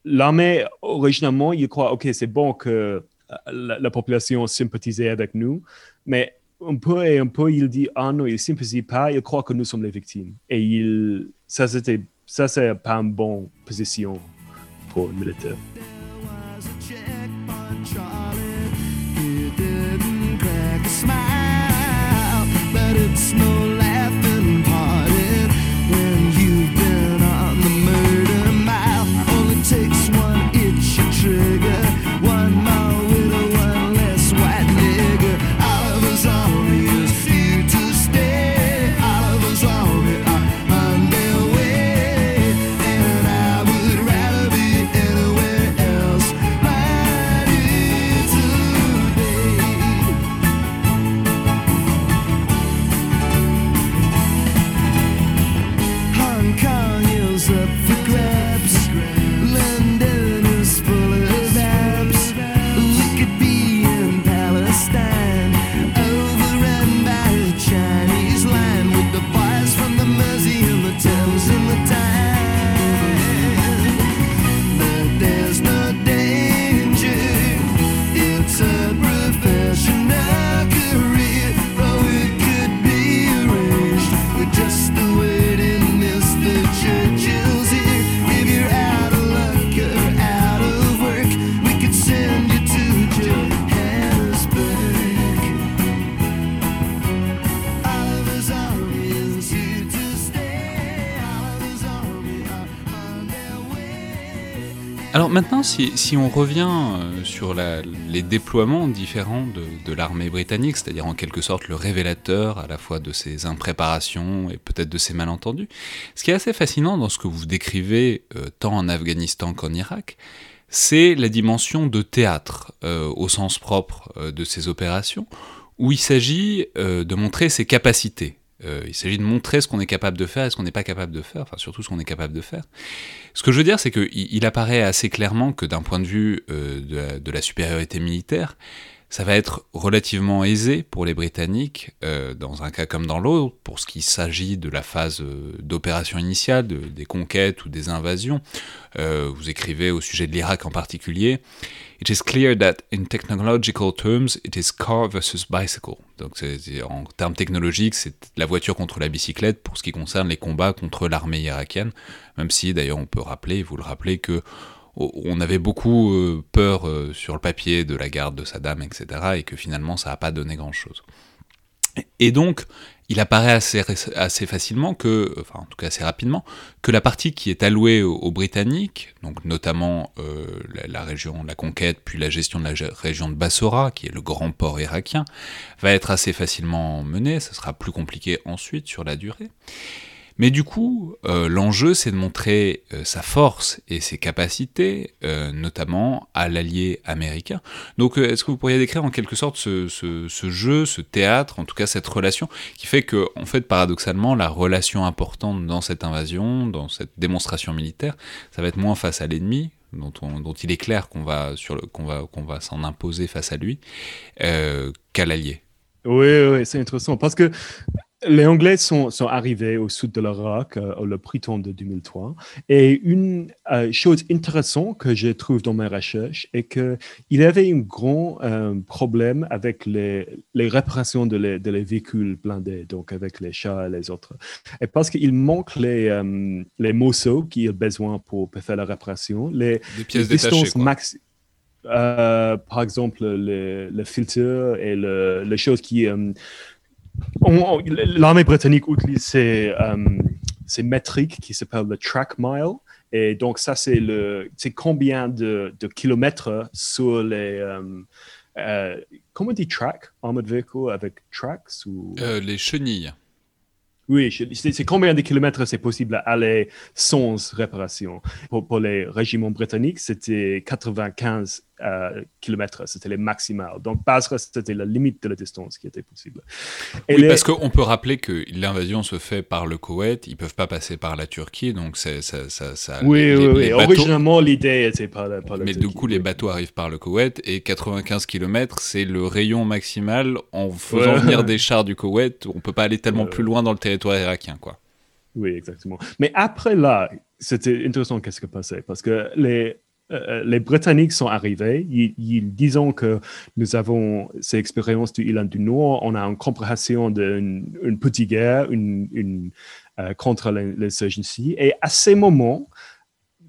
l'armée, originalement, il croit, OK, c'est bon que euh, la, population sympathisait avec nous, mais un peu et un peu, il dit, ah non, il ne sympathise pas, il croit que nous sommes les victimes. Et il, ça, c'était, ça, c'est pas une bonne position pour le militaire. Si, on revient euh, sur les déploiements différents de, l'armée britannique, c'est-à-dire en quelque sorte le révélateur à la fois de ses impréparations et peut-être de ses malentendus, ce qui est assez fascinant dans ce que vous décrivez euh, tant en Afghanistan qu'en Irak, c'est la dimension de théâtre euh, au sens propre de ces opérations, où il s'agit de montrer ses capacités. Euh, il s'agit de montrer ce qu'on est capable de faire et ce qu'on n'est pas capable de faire, enfin surtout ce qu'on est capable de faire. Ce que je veux dire, c'est qu'il il apparaît assez clairement que d'un point de vue euh, de, la, supériorité militaire, ça va être relativement aisé pour les Britanniques, euh, dans un cas comme dans l'autre, pour ce qui s'agit de la phase d'opération initiale, des conquêtes ou des invasions. Vous écrivez au sujet de l'Irak en particulier. It is clear that in technological terms, it is car versus bicycle. Donc en termes technologiques, c'est la voiture contre la bicyclette pour ce qui concerne les combats contre l'armée irakienne. Même si d'ailleurs on peut rappeler, vous le rappelez, que on avait beaucoup euh, peur euh, sur le papier de la garde de Saddam, etc., et que finalement ça n'a pas donné grand-chose. Et donc, il apparaît assez, facilement que, enfin en tout cas assez rapidement, que la partie qui est allouée aux, Britanniques, donc notamment euh, la, région la conquête, puis la gestion de la région de Bassora, qui est le grand port irakien, va être assez facilement menée, ce sera plus compliqué ensuite sur la durée. Mais du coup, euh, l'enjeu, c'est de montrer euh, sa force et ses capacités, euh, notamment à l'allié américain. Donc, est-ce que vous pourriez décrire en quelque sorte ce, jeu, ce théâtre, en tout cas cette relation, qui fait que, en fait, paradoxalement, la relation importante dans cette invasion, dans cette démonstration militaire, ça va être moins face à l'ennemi, dont, il est clair qu'on va, qu'on va s'en imposer face à lui, qu'à l'allié? Oui, oui, c'est intéressant parce que les Anglais sont, sont, arrivés au sud de l'Irak euh, le printemps de 2003. Et une euh, chose intéressante que je trouve dans mes recherches est qu'il y avait un grand euh, problème avec les, les réparations de les, de les, véhicules blindés, donc avec les chats et les autres. Et parce qu'il manque les, les morceaux qu'il a besoin pour, faire la réparation, les, pièces distances max. par exemple, le, le filtre et le, les choses qui L'armée britannique utilise ces, euh, ces métriques qui s'appellent le track mile. Et donc, ça, c'est le, c'est combien de, de, kilomètres sur les. Euh, euh, comment on dit track, armored vehicle avec tracks ou... les chenilles. Oui, c'est combien de kilomètres c'est possible à aller sans réparation? Pour, pour les régiments britanniques, c'était 95 euh, kilomètres, c'était les maximales. Donc, Basra, c'était la limite de la distance qui était possible. oui, parce qu'on peut rappeler que l'invasion se fait par le Koweït, ils ne peuvent pas passer par la Turquie, donc ça... ça, ça oui, oui, oui. Originalement, l'idée était par la, Mais du coup, les bateaux arrivent par le Koweït, et 95 km, c'est le rayon maximal. En faisant venir des chars du Koweït, on ne peut pas aller tellement plus loin dans le territoire irakien, quoi. Oui, exactement. Mais après là, c'était intéressant qu'est-ce qui passait, parce que les euh, les Britanniques sont arrivés. Ils, disent que nous avons ces expériences du Irlande du Nord. On a une compréhension d'une petite guerre une, euh, contre l'insurgency. Et à ces moments,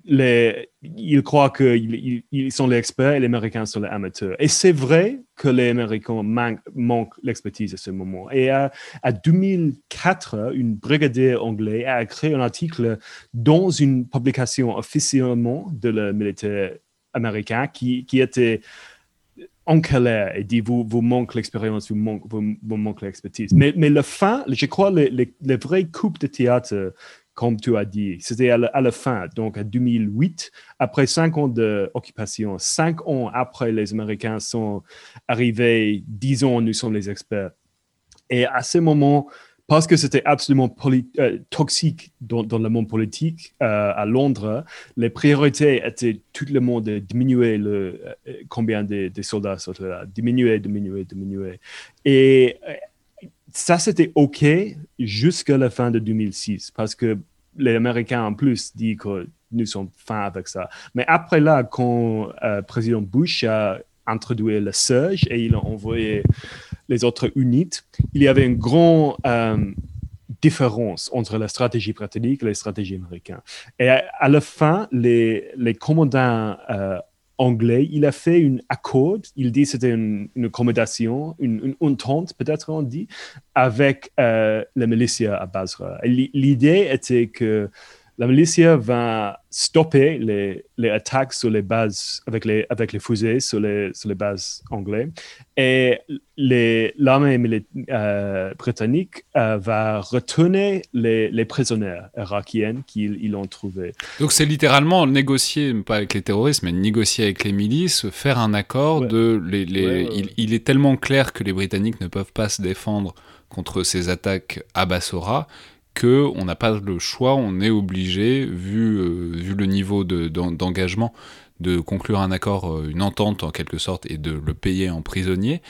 ils croient qu'ils ils sont les experts et les Américains sont les amateurs. Et c'est vrai que les Américains manquent, l'expertise à ce moment. Et à, 2004, une brigadier anglais a créé un article dans une publication officiellement de le militaire américain qui, était en colère et dit vous, vous manquez l'expérience, vous, manquez l'expertise. Mais, mais le fin, je crois, les vraies coupes de théâtre comme tu as dit. C'était à, la fin, donc en 2008, après cinq ans d'occupation, cinq ans après les Américains sont arrivés, disons, nous sommes les experts. Et à ce moment, parce que c'était absolument euh, toxique dans, le monde politique euh, à Londres, les priorités étaient tout le monde de diminuer le, euh, combien de, soldats sont là, diminuer, diminuer, diminuer. Et ça, c'était OK jusqu'à la fin de 2006, parce que les Américains en plus disent que nous sommes fins avec ça. Mais après là, quand le euh, président Bush a introduit le surge et il a envoyé les autres unités, il y avait une grande euh, différence entre la stratégie britannique et la stratégie américaine. Et à, la fin, les, commandants euh, anglais, il a fait un accord, il dit c'était une, une, accommodation, une, une entente peut-être on dit, avec euh, la militia à Basra. L'idée était que la militia va stopper les, les, attaques sur les bases, avec les, avec les fusées sur les, sur les bases anglaises. Et l'armée euh, britannique euh, va retourner les, les prisonniers irakiens qu'ils ont trouvés. Donc c'est littéralement négocier, pas avec les terroristes, mais négocier avec les milices, faire un accord de... Les, les, il, il, est tellement clair que les Britanniques ne peuvent pas se défendre contre ces attaques à Bassora on n'a pas le choix, on est obligé, vu, euh, le niveau d'engagement de conclure un accord, une entente en quelque sorte, et de le payer en prisonnier,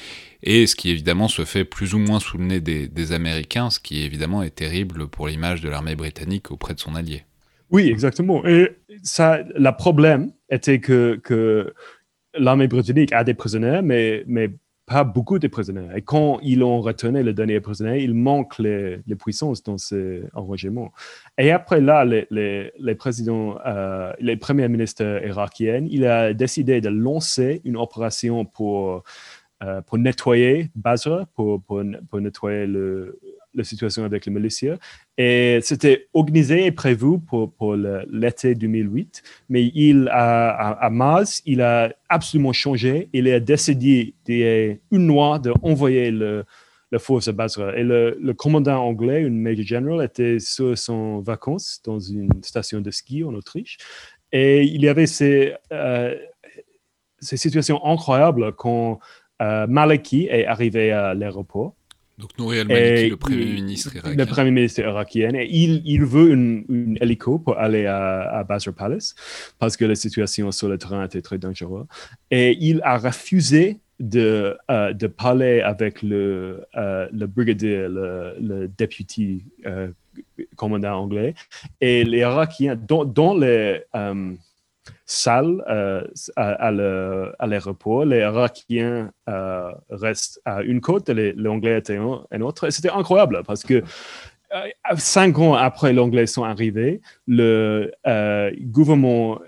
et ce qui évidemment se fait plus ou moins sous le nez des, Américains, ce qui évidemment est terrible pour l'image de l'armée britannique auprès de son allié. Oui, exactement. Et ça, le problème était que, que l'armée britannique a des prisonniers, mais pas beaucoup de prisonniers. Et quand ils ont retenu le dernier prisonnier, il manque les, les puissances dans ces engagements. Et après là, les, les, les présidents, euh, les premiers ministres irakiens, il a décidé de lancer une opération pour, euh, pour nettoyer Basra, pour, pour, pour nettoyer le, la situation avec les miliciens. Et c'était organisé et prévu pour, pour l'été 2008, mais il a, à, Maz, il a absolument changé. Il a décidé, une noix, d'envoyer le, la force à Basra. Et le, le, commandant anglais, une Major General, était sur son vacances dans une station de ski en Autriche. Et il y avait ces, euh, ces situations incroyables quand euh, Maliki est arrivé à l'aéroport donc Nouri al-Maliki, le Premier ministre irakien. Le Premier ministre irakien. Et il, il veut une, hélico pour aller à, à Basra Palace parce que la situation sur le terrain était très dangereuse. Et il a refusé de, euh, de parler avec le, euh, le brigadier, le, le député euh, commandant anglais. Et les Irakiens, dans, dans les salle euh, à, l'aéroport. Les Irakiens euh, restent à une côte et les, Anglais étaient à une autre. C'était incroyable parce que euh, cinq ans après l'anglais sont arrivés, le gouvernement,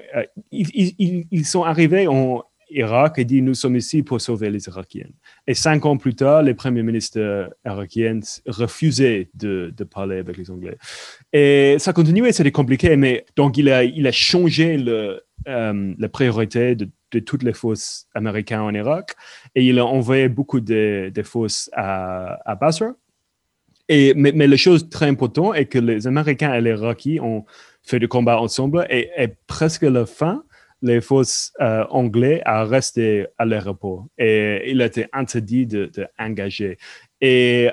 ils, ils, sont arrivés en Irak et dit nous sommes ici pour sauver les Irakiens. Et cinq ans plus tard, les premiers ministres irakiens refusaient de, de, parler avec les Anglais. Et ça continuait, c'était compliqué, mais donc il a, il a changé le, euh, la priorité de, toutes les forces américaines en Irak et il a envoyé beaucoup de, forces à, à, Basra. Et, mais, mais, la chose très importante est que les Américains et les Irakiens ont fait du combat ensemble et, presque à la fin, les forces euh, anglaises ont resté à l'aéroport et il été interdit d'engager. De, et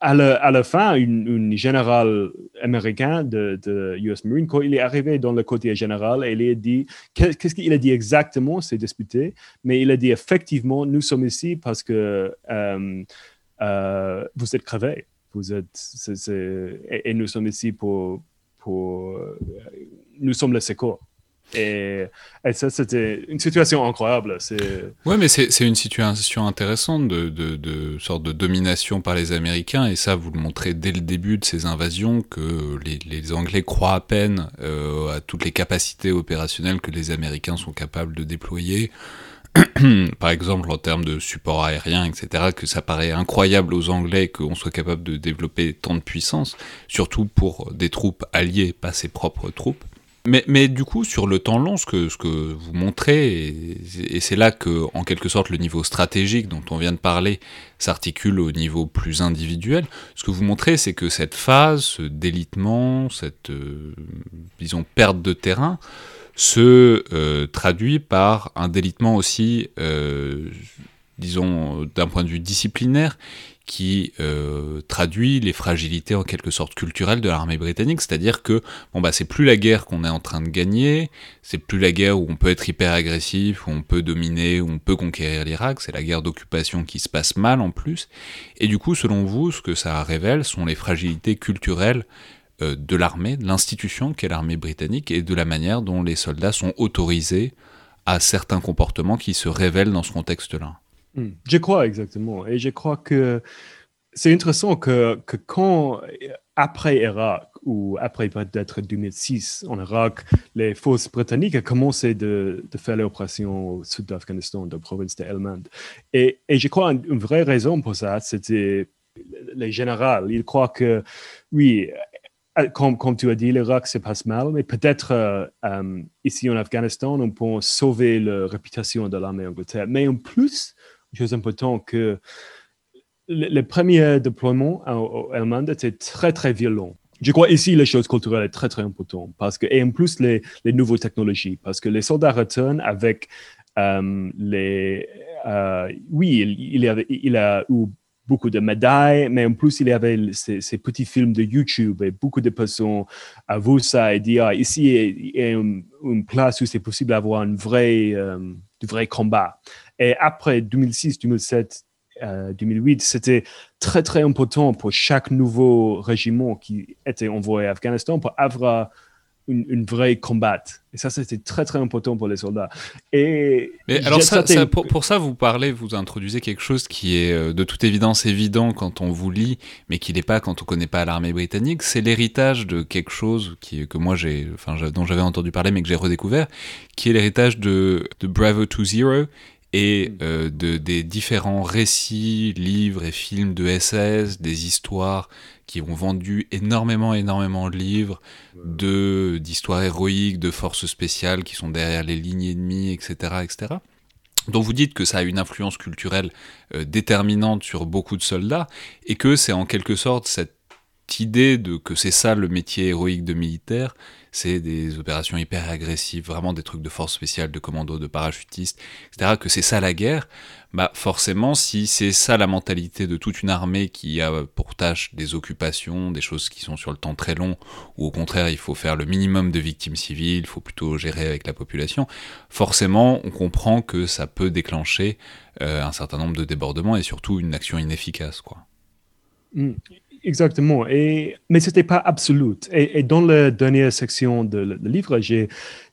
à la, fin, une, général américain de, de, US Marine, quand il est arrivé dans le côté général, il a dit, qu'est-ce qu'il a dit exactement, c'est disputé, mais il a dit effectivement, nous sommes ici parce que euh, euh, vous êtes crevés, vous êtes, et, nous sommes ici pour, pour nous sommes le secours. Et, ça, c'était une situation incroyable. Ouais, mais c'est une situation intéressante de, de, sorte de domination par les Américains, et ça, vous le montrez dès le début de ces invasions, que les, les Anglais croient à peine euh, à toutes les capacités opérationnelles que les Américains sont capables de déployer. (clears throat) par exemple en termes de support aérien, etc., que ça paraît incroyable aux Anglais qu'on soit capable de développer tant de puissance, surtout pour des troupes alliées, pas ses propres troupes. Mais, du coup, sur le temps long, ce que, ce que vous montrez, et, c'est là que, en quelque sorte, le niveau stratégique dont on vient de parler s'articule au niveau plus individuel. Ce que vous montrez, c'est que cette phase, ce délitement, cette, euh, disons, perte de terrain, se euh, traduit par un délitement aussi, euh, disons, d'un point de vue disciplinaire, qui euh, traduit les fragilités en quelque sorte culturelles de l'armée britannique, c'est-à-dire que bon bah c'est plus la guerre qu'on est en train de gagner, c'est plus la guerre où on peut être hyper agressif, où on peut dominer, où on peut conquérir l'Irak, c'est la guerre d'occupation qui se passe mal en plus. Et du coup, selon vous, ce que ça révèle sont les fragilités culturelles euh, de l'armée, de l'institution qu'est l'armée britannique et de la manière dont les soldats sont autorisés à certains comportements qui se révèlent dans ce contexte-là. Hmm. Je crois exactement. Et je crois que c'est intéressant que, que, quand, après Irak, ou après peut-être 2006 en Irak, les forces britanniques ont commencé de, de faire l'opération au sud d'Afghanistan, dans la province de Helmand. Et, et je crois une, vraie raison pour ça, c'était les généraux. Ils croient que, oui, comme, comme, tu as dit, l'Irak se passe mal, mais peut-être euh, euh, ici en Afghanistan, on peut sauver la réputation de l'armée anglaise. Mais en plus, chose importante que le, premier déploiement en Allemagne était très, très violent. Je crois ici, les choses culturelles est très, très importantes parce que, et en plus, les, les nouvelles technologies, parce que les soldats retournent avec euh, les, euh, oui, il, il, a eu beaucoup de médailles, mais en plus, il y avait ces, petits films de YouTube et beaucoup de personnes a vu ça et dit, ah, ici, il y a une, place où c'est possible d'avoir un vrai, euh, vrai combat. Et après 2006, 2007, 2008, c'était très, très important pour chaque nouveau régiment qui était envoyé à Afghanistan pour avoir une, vraie combat. Et ça, c'était très, très important pour les soldats. Et Mais alors, ça, pour, ça, vous parlez, vous introduisez quelque chose qui est euh, de toute évidence évident quand on vous lit, mais qui n'est pas quand on connaît pas l'armée britannique. C'est l'héritage de quelque chose qui, que moi, j'ai, enfin, dont j'avais entendu parler, mais que j'ai redécouvert, qui est l'héritage de, de Bravo to Zero et mm. euh, de, des différents récits, livres et films de SS, des histoires qui ont vendu énormément, énormément de livres, de d'histoires héroïques, de forces spéciales qui sont derrière les lignes ennemies, etc., etc. Donc vous dites que ça a une influence culturelle euh, déterminante sur beaucoup de soldats et que c'est en quelque sorte cette idée de que c'est ça le métier héroïque de militaire, c'est des opérations hyper agressives, vraiment des trucs de force spéciale, de commando, de parachutistes, etc., que c'est ça la guerre, bah forcément, si c'est ça la mentalité de toute une armée qui a pour tâche des occupations, des choses qui sont sur le temps très long, ou au contraire, il faut faire le minimum de victimes civiles, il faut plutôt gérer avec la population, forcément, on comprend que ça peut déclencher euh, un certain nombre de débordements et surtout une action inefficace, quoi. Mmh. Exactement. Et, mais ce n'était pas absolu. Et, dans la dernière section du de, livre, j'ai,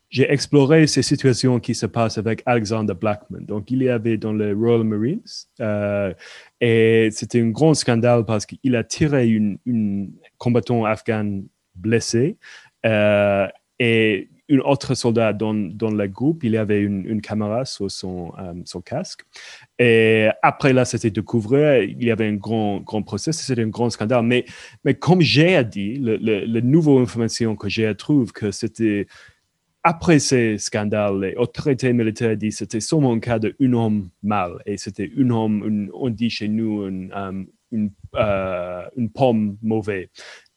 j'ai exploré ces situations qui se passent avec Alexander Blackman. Donc, il y avait dans les Royal Marines. Euh, et c'était un grand scandale parce qu'il a tiré une, une combattant afghan blessé. Euh, et un autre soldat dans, dans le groupe, il avait une, caméra sur son, euh, son casque. Et après là, c'était découvert, il y avait un grand, grand procès, c'était un grand scandale. Mais, mais comme j'ai dit, le, nouvelle information que j'ai trouvé, que c'était après ces scandales, les autorités militaires disent que c'était seulement un cas d'un homme mal. Et c'était un homme, on dit chez nous, une, euh, une, euh, une pomme mauvaise.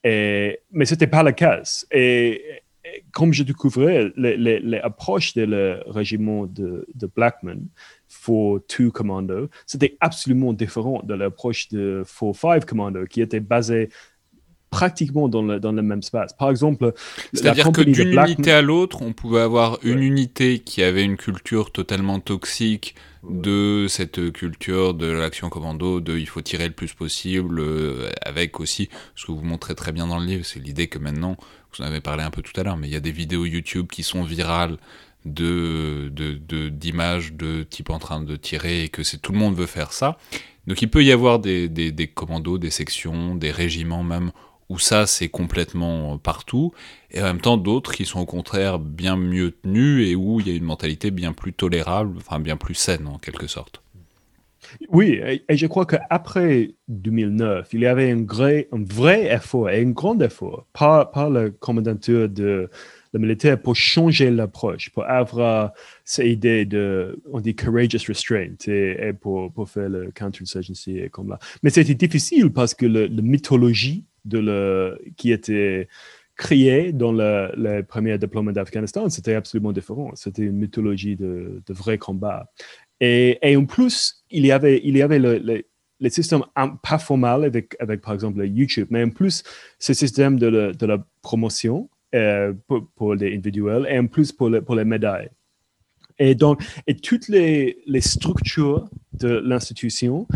Mais ce n'était pas le cas. Et, comme je découvrais, l'approche de régiment de, de Blackman, 4-2 Commando, c'était absolument différent de l'approche de 4-5 Commando, qui était basée pratiquement dans le, dans le même espace. Par exemple, c'est-à-dire que d'une unité à l'autre, on pouvait avoir une unité qui avait une culture totalement toxique de cette culture de l'action commando, de il faut tirer le plus possible, euh, avec aussi ce que vous montrez très bien dans le livre, c'est l'idée que maintenant, vous en avez parlé un peu tout à l'heure, mais il y a des vidéos YouTube qui sont virales de d'images de, de, type en train de tirer et que c'est tout le monde veut faire ça. Donc il peut y avoir des, des, des commandos, des sections, des régiments même où ça c'est complètement partout, et en même temps d'autres qui sont au contraire bien mieux tenus et où il y a une mentalité bien plus tolérable, enfin bien plus saine en quelque sorte. Oui, et je crois qu'après 2009, il y avait un, vrai, effort et un grand effort par, par la commandanture de le militaire pour changer l'approche, pour avoir cette idée de, on dit courageous restraint et, pour, pour, faire le counterinsurgency et comme là. Mais c'était difficile parce que la mythologie de le, qui était créée dans le, le premier déploiement d'Afghanistan, c'était absolument différent. C'était une mythologie de, de vrai combat. Et, en plus, il y avait, il y avait le, le, système pas formal avec, avec, par exemple, YouTube, mais en plus, ce système de, la, promotion euh, pour, les individuels et en plus pour, pour les médailles. Et donc, et toutes les, les structures de l'institution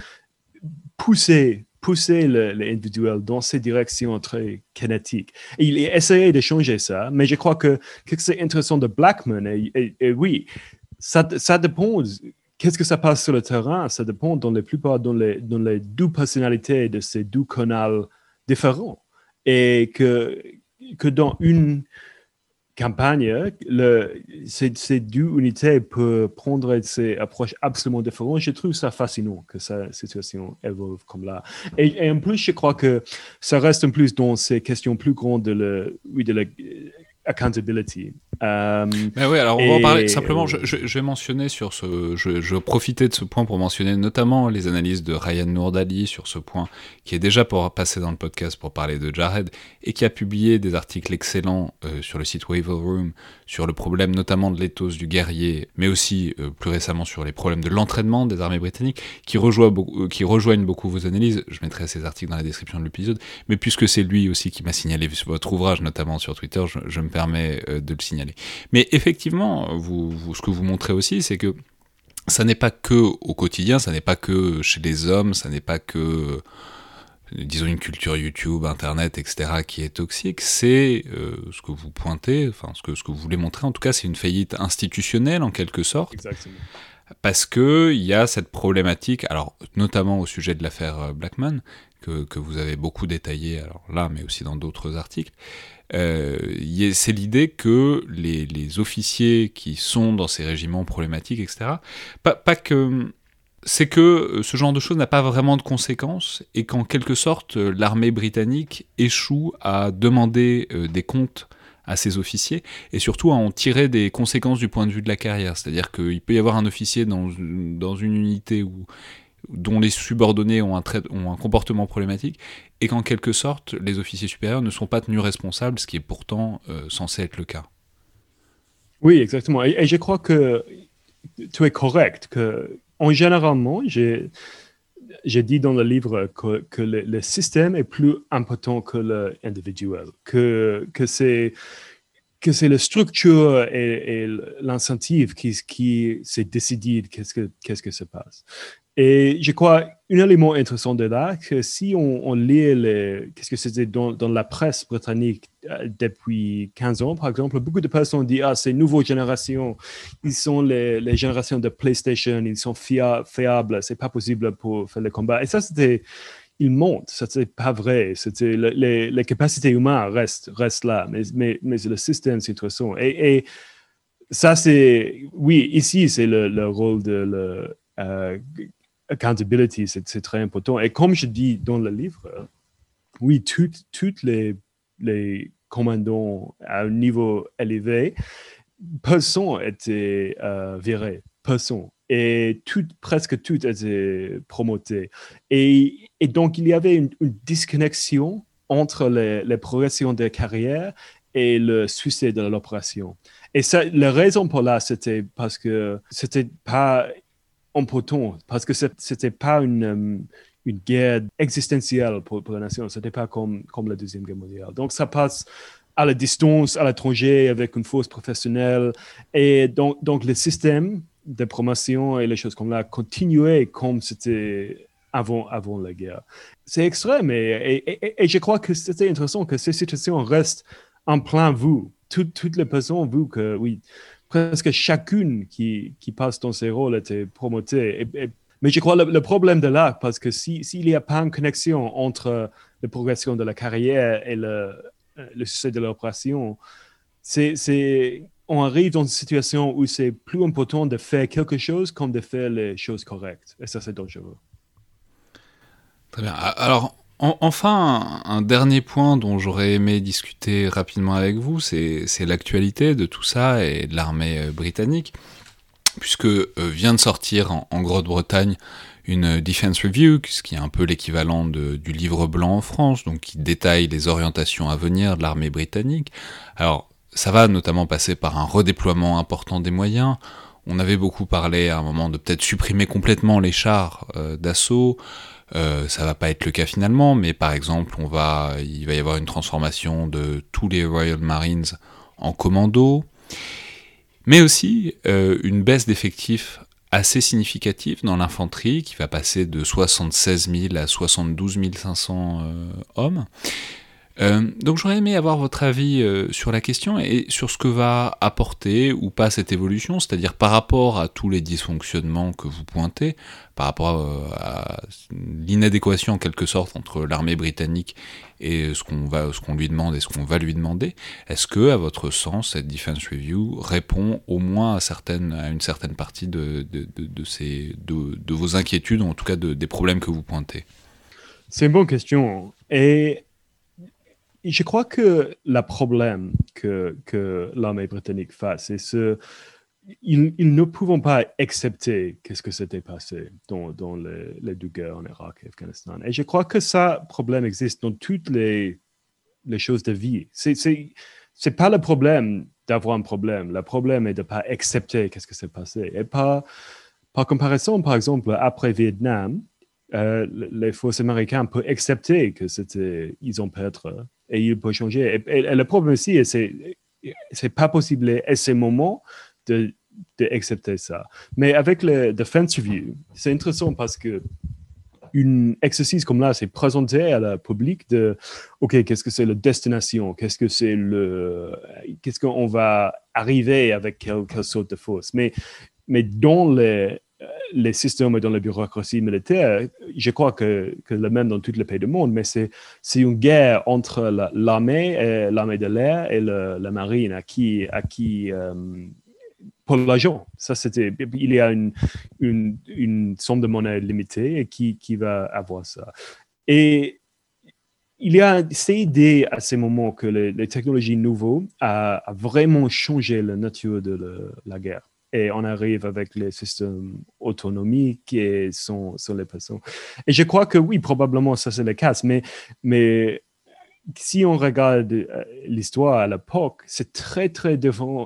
poussaient pousser l'individuel dans ces directions très kinétiques. Il a essayé de changer ça, mais je crois que, que c'est intéressant de Blackman, et, oui, ça, ça dépend qu'est-ce que ça passe sur le terrain Ça dépend dans la plupart dans les, dans les deux personnalités de ces deux canaux différents. Et que, que dans une campagne, ces, deux unités peuvent prendre ces approches absolument différentes. Je trouve ça fascinant que sa situation évolue comme là. Et, et, en plus, je crois que ça reste en plus dans ces questions plus grandes de, le, oui, de la accountability. Euh, oui, alors on va en parler. Simplement, je, vais mentionner sur ce. Je, je, vais profiter de ce point pour mentionner notamment les analyses de Ryan Nourdali sur ce point, qui est déjà pour passer dans le podcast pour parler de Jared et qui a publié des articles excellents euh, sur le site Wave Room sur le problème notamment de l'éthos du guerrier, mais aussi euh, plus récemment sur les problèmes de l'entraînement des armées britanniques, qui, beaucoup, qui rejoignent beaucoup vos analyses. Je mettrai ces articles dans la description de l'épisode, mais puisque c'est lui aussi qui m'a signalé votre ouvrage, notamment sur Twitter, je, me permet de le signaler. Mais effectivement, vous, ce que vous montrez aussi, c'est que ça n'est pas que au quotidien, ça n'est pas que chez les hommes, ça n'est pas que disons une culture YouTube, Internet, etc. qui est toxique, c'est euh, ce que vous pointez, enfin ce que, ce que vous voulez montrer en tout cas, c'est une faillite institutionnelle en quelque sorte. Exactement. Parce qu'il y a cette problématique, alors notamment au sujet de l'affaire euh, Blackman, que, que, vous avez beaucoup détaillé alors là, mais aussi dans d'autres articles, euh, c'est l'idée que les, les, officiers qui sont dans ces régiments problématiques, etc., pas, pas que c'est que ce genre de choses n'a pas vraiment de conséquences et qu'en quelque sorte l'armée britannique échoue à demander euh, des comptes à ses officiers et surtout à en tirer des conséquences du point de vue de la carrière. C'est-à-dire qu'il peut y avoir un officier dans, dans une unité où dont les subordonnés ont un, comportement problématique, et qu'en quelque sorte, les officiers supérieurs ne sont pas tenus responsables, ce qui est pourtant euh, censé être le cas. Oui, exactement. Et, je crois que tu es correct, que en généralement, j'ai dit dans le livre que, le, système est plus important que l'individuel, que, c'est que c'est la structure et, et l'incentive qui, qui s'est décidé qu'est-ce que, qu'est-ce que se passe. Et je crois, un élément intéressant de là, que si on, lit qu'est-ce que c'était dans, la presse britannique euh, depuis 15 ans, par exemple, beaucoup de personnes disent, ah, ces nouvelles générations, ils sont les, les générations de PlayStation, ils sont fia fiables, c'est pas possible pour faire le combat. Et ça, c'était, ils montent, ça c'est pas vrai. C'était les, les, capacités humaines restent, restent là, mais, mais, mais le système, c'est intéressant. Et, ça, c'est, oui, ici, c'est le, le, rôle de euh, accountability, c'est très important. Et comme je dis dans le livre, oui, toutes les, les commandants à un niveau élevé, personne était euh, viré, personne. Et tout, presque tout était promoté. Et, et, donc, il y avait une, disconnexion entre les, les, progressions de carrière et le succès de l'opération. Et ça, la raison pour là, c'était parce que c'était pas important parce que ce n'était pas une, euh, une guerre existentielle pour, pour la nation. Ce n'était pas comme, comme la Deuxième Guerre mondiale. Donc, ça passe à la distance, à l'étranger, avec une force professionnelle. Et donc, donc le système de promotion et les choses comme là continuaient comme c'était avant, avant la guerre. C'est extrême et, et, je crois que c'était intéressant que ces situations restent en plein vous. toutes les personnes, vous, que oui, presque chacune qui, qui passe dans ces rôles était promotée. mais je crois le, le problème de là, parce que s'il si, n'y a pas une connexion entre la progression de la carrière et le, le succès de l'opération, c'est, on arrive dans une situation où c'est plus important de faire quelque chose comme de faire les choses correctes. Et ça, c'est dangereux. Très bien. Alors, enfin, un, dernier point dont j'aurais aimé discuter rapidement avec vous, c'est l'actualité de tout ça et de l'armée euh, britannique, puisque euh, vient de sortir en, Grande-Bretagne une Defense Review, ce qui est un peu l'équivalent du livre blanc en France, donc qui détaille les orientations à venir de l'armée britannique. Alors, ça va notamment passer par un redéploiement important des moyens. On avait beaucoup parlé à un moment de peut-être supprimer complètement les chars euh, d'assaut, euh, ça va pas être le cas finalement, mais par exemple, on va, il va y avoir une transformation de tous les Royal Marines en commando, mais aussi euh, une baisse d'effectifs assez significative dans l'infanterie, qui va passer de 76 000 à 72 500 euh, hommes. Euh, donc j'aurais aimé avoir votre avis euh, sur la question et sur ce que va apporter ou pas cette évolution, c'est-à-dire par rapport à tous les dysfonctionnements que vous pointez, par rapport euh, à, l'inadéquation en quelque sorte entre l'armée britannique et ce qu'on va, ce qu'on lui demande et ce qu'on va lui demander. Est-ce que, à votre sens, cette defense review répond au moins à une certaine partie de, de, vos inquiétudes, ou en tout cas des problèmes que vous pointez? C'est une bonne question. Et je crois que le problème que, que l'armée britannique face, c'est ce. Ils, ne pouvons pas accepter qu'est-ce que s'était passé dans, les, deux guerres en Irak et Afghanistan. Et je crois que ça problème existe dans toutes les, choses de vie. C'est c'est pas le problème d'avoir un problème. Le problème est de ne pas accepter qu'est-ce qui s'est passé. Et par, par comparaison, par exemple, après Vietnam, euh, les forces américaines peuvent accepter que c'était, ils ont perdu et ils peuvent changer. Et, le problème aussi, c'est, c'est pas possible à ce moment de, d'accepter ça. Mais avec le Defense Review, c'est intéressant parce que une exercice comme là, c'est présenter à la public de, OK, qu'est-ce que c'est la destination? Qu'est-ce que c'est le, qu'est-ce qu'on va arriver avec quelle, sorte de force? Mais, mais dans les, les systèmes dans la bureaucratie militaire, je crois que, que le même dans tous les pays du monde, mais c'est, une guerre entre l'armée, l'armée de l'air et la marine à qui, à qui euh, pour l'argent. Ça, c'était, il y a une, une, somme de monnaie limitée qui, qui va avoir ça. Et il y a ces idées à ce moment que les, technologies nouvelles a, vraiment changé la nature de la guerre. Et on arrive avec les systèmes autonomiques et sont, sont les personnes. Et je crois que oui, probablement ça c'est le cas, mais, mais si on regarde euh, l'histoire à l'époque, c'est très, très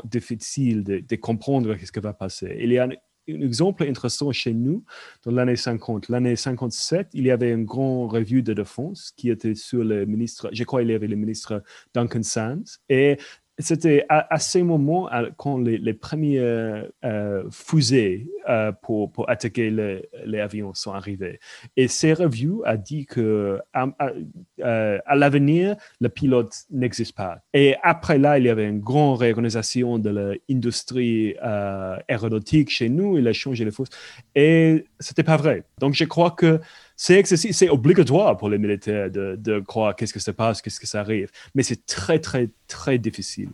difficile de, comprendre ce qui va passer. Il y a un, exemple intéressant chez nous dans l'année 50. L'année 57, il y avait une grande revue de défense qui était sur le ministre, je crois qu'il y avait le ministre Duncan Sands, et c'était à, ces moments quand les, les premiers euh, fusées euh, pour, pour, attaquer les, avions sont arrivés. Et ces reviews a dit que euh, à l'avenir, le pilote n'existe pas. Et après là, il y avait une grande réorganisation de l'industrie aéronautique chez nous. Il a changé les forces. Et c'était pas vrai. Donc, je crois que c'est obligatoire pour les militaires de, croire qu'est-ce que ça passe, qu'est-ce que ça arrive. Mais c'est très, très, très difficile.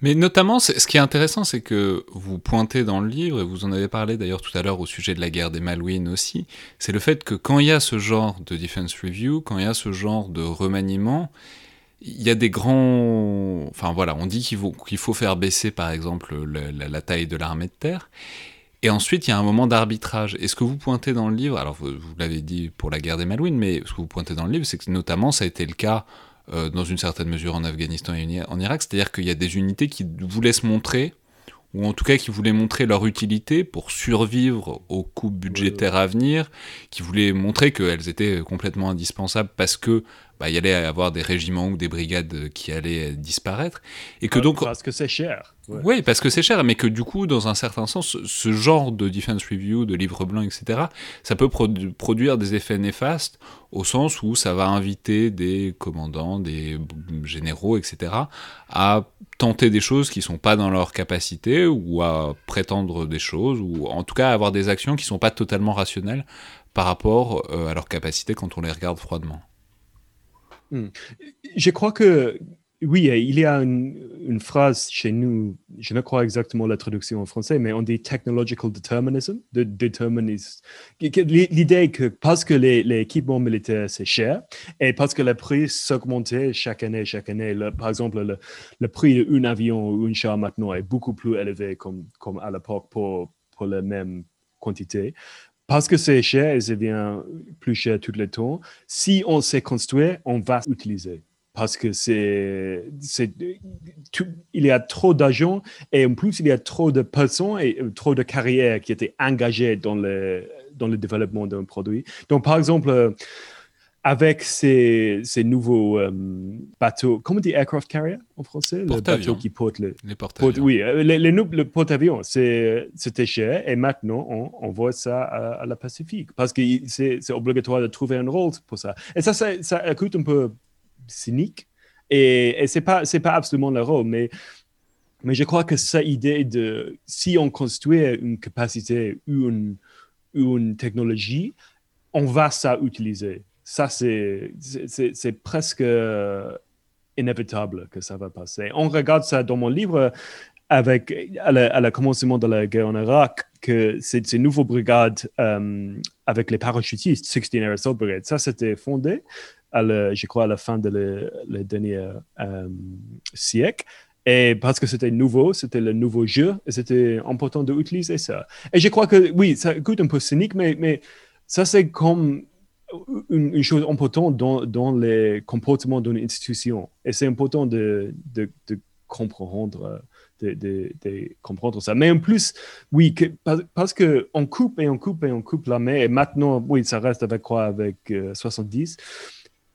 Mais notamment, ce qui est intéressant, c'est que vous pointez dans le livre, et vous en avez parlé d'ailleurs tout à l'heure au sujet de la guerre des Malouines aussi, c'est le fait que quand il y a ce genre de defense review, quand il y a ce genre de remaniement, il y a des grands... Enfin voilà, on dit qu'il faut, faire baisser par exemple la taille de l'armée de terre. Et ensuite, il y a un moment d'arbitrage. Et ce que vous pointez dans le livre, alors vous, l'avez dit pour la guerre des Malouines, mais ce que vous pointez dans le livre, c'est que notamment ça a été le cas euh, dans une certaine mesure en Afghanistan et en Irak, c'est-à-dire qu'il y a des unités qui voulaient se montrer, ou en tout cas qui voulaient montrer leur utilité pour survivre aux coupes budgétaires à venir, qui voulaient montrer qu'elles étaient complètement indispensables parce que bah, il y allait avoir des régiments ou des brigades qui allaient disparaître. Et que donc, parce que c'est cher. Oui, parce que c'est cher, mais que du coup, dans un certain sens, ce genre de defense review, de livre blanc, etc., ça peut produire des effets néfastes au sens où ça va inviter des commandants, des généraux, etc., à tenter des choses qui sont pas dans leur capacité ou à prétendre des choses ou en tout cas à avoir des actions qui sont pas totalement rationnelles par rapport euh, à leur capacité quand on les regarde froidement. Hmm. Je crois que oui, il y a une, phrase chez nous, je ne crois exactement la traduction en français, mais on dit technological determinism, de déterminisme. L'idée que parce que l'équipement militaire c'est cher et parce que le prix s'augmentait chaque année, chaque année, par exemple, le, prix d'un avion ou un char maintenant est beaucoup plus élevé comme, comme à l'époque pour, pour la même quantité parce que c'est cher et ça devient plus cher tout le temps, si on sait construire, on va utiliser. Parce que c'est, il y a trop d'argent et en plus il y a trop de personnes et trop de carrières qui étaient engagées dans le, dans le développement d'un produit. Donc par exemple, avec ces, ces nouveaux euh, bateaux, comment on dit aircraft carrier en français? Le bateau qui porte les, les porte-avions. oui, euh, les, les, le porte-avions, c'était cher et maintenant on, on voit ça à, la Pacifique parce que c'est obligatoire de trouver un rôle pour ça. Et ça, ça, ça écoute un peu cynique et, et ce n'est pas, pas absolument le rôle, mais, mais je crois que cette idée de si on construit une capacité ou une, une technologie, on va ça utiliser ça, c'est presque euh, inévitable que ça va passer. On regarde ça dans mon livre avec, à la, commencement de la guerre en Irak, que ces, ces nouvelles brigades euh, avec les parachutistes, 16 Air Assault Brigade, ça c'était fondé, à je crois, à la fin de le, dernier euh, siècle. Et parce que c'était nouveau, c'était le nouveau jeu, et c'était important d'utiliser ça. Et je crois que, oui, ça coûte un peu cynique, mais, mais ça c'est comme une, chose importante dans, les comportements d'une institution. Et c'est important de, comprendre de, comprendre ça. Mais en plus, oui, parce qu'on coupe et on coupe et on coupe la main, et maintenant, oui, ça reste avec quoi Avec 70. Euh,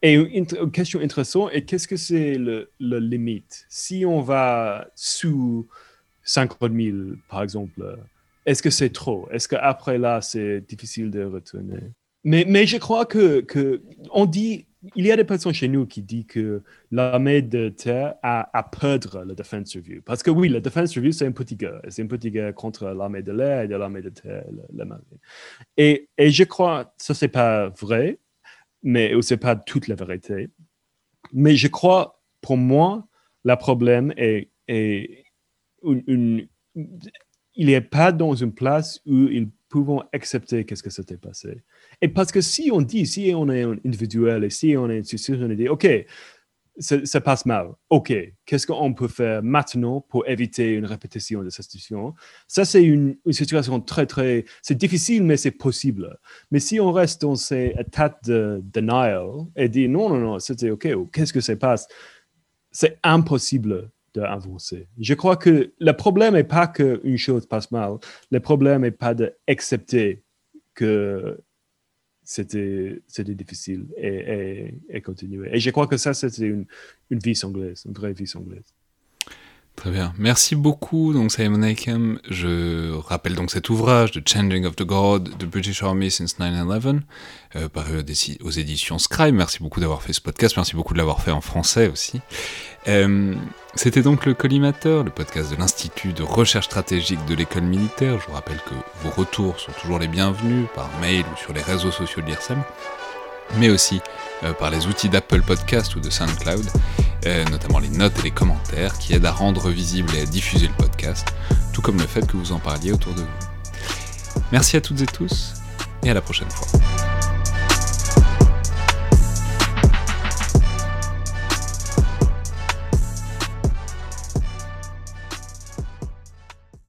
et une, question intéressante, et qu'est-ce que c'est le, limite? Si on va sous 50 000, par exemple, est-ce que c'est trop? Est-ce qu'après là, c'est difficile de retourner? Mais, je crois que, que dit il y a des personnes chez nous qui disent que l'armée de terre a, a perdre le Defense Review. Parce que oui, le Defense Review, c'est un petit guerre. C'est un petit guerre contre l'armée de l'air et l'armée de terre, la marine. Et, et je crois que ça, c'est pas vrai, mais c'est pas toute la vérité. Mais je crois, pour moi, le problème est, est une, il n'est pas dans une place où ils pouvons accepter qu'est-ce que s'était passé. Et parce que si on dit, si on est individuel et si on est institution, on dit, OK, ça, passe mal. OK, qu'est-ce qu'on peut faire maintenant pour éviter une répétition de cette situation Ça, c'est une, situation très, très... C'est difficile, mais c'est possible. Mais si on reste dans ces états de denial et dit, non, non, non, c'était OK, qu'est-ce que ça passe? C'est impossible d'avancer. Je crois que le problème n'est pas qu'une chose passe mal. Le problème n'est pas d'accepter que c'était difficile et, et, continuer. Et je crois que ça, c'était une, une vie anglaise, une vraie vie anglaise. Très bien. Merci beaucoup, donc Simon Aikem. Je rappelle donc cet ouvrage, The Changing of the God, The British Army since 9-11, euh, paru aux éditions Scribe. Merci beaucoup d'avoir fait ce podcast. Merci beaucoup de l'avoir fait en français aussi. Euh, c'était donc le Collimateur, le podcast de l'Institut de recherche stratégique de l'école militaire. Je vous rappelle que vos retours sont toujours les bienvenus par mail ou sur les réseaux sociaux de l'IRSEM, mais aussi euh, par les outils d'Apple Podcast ou de SoundCloud. Euh, notamment les notes et les commentaires qui aident à rendre visible et à diffuser le podcast, tout comme le fait que vous en parliez autour de vous. Merci à toutes et tous, et à la prochaine fois.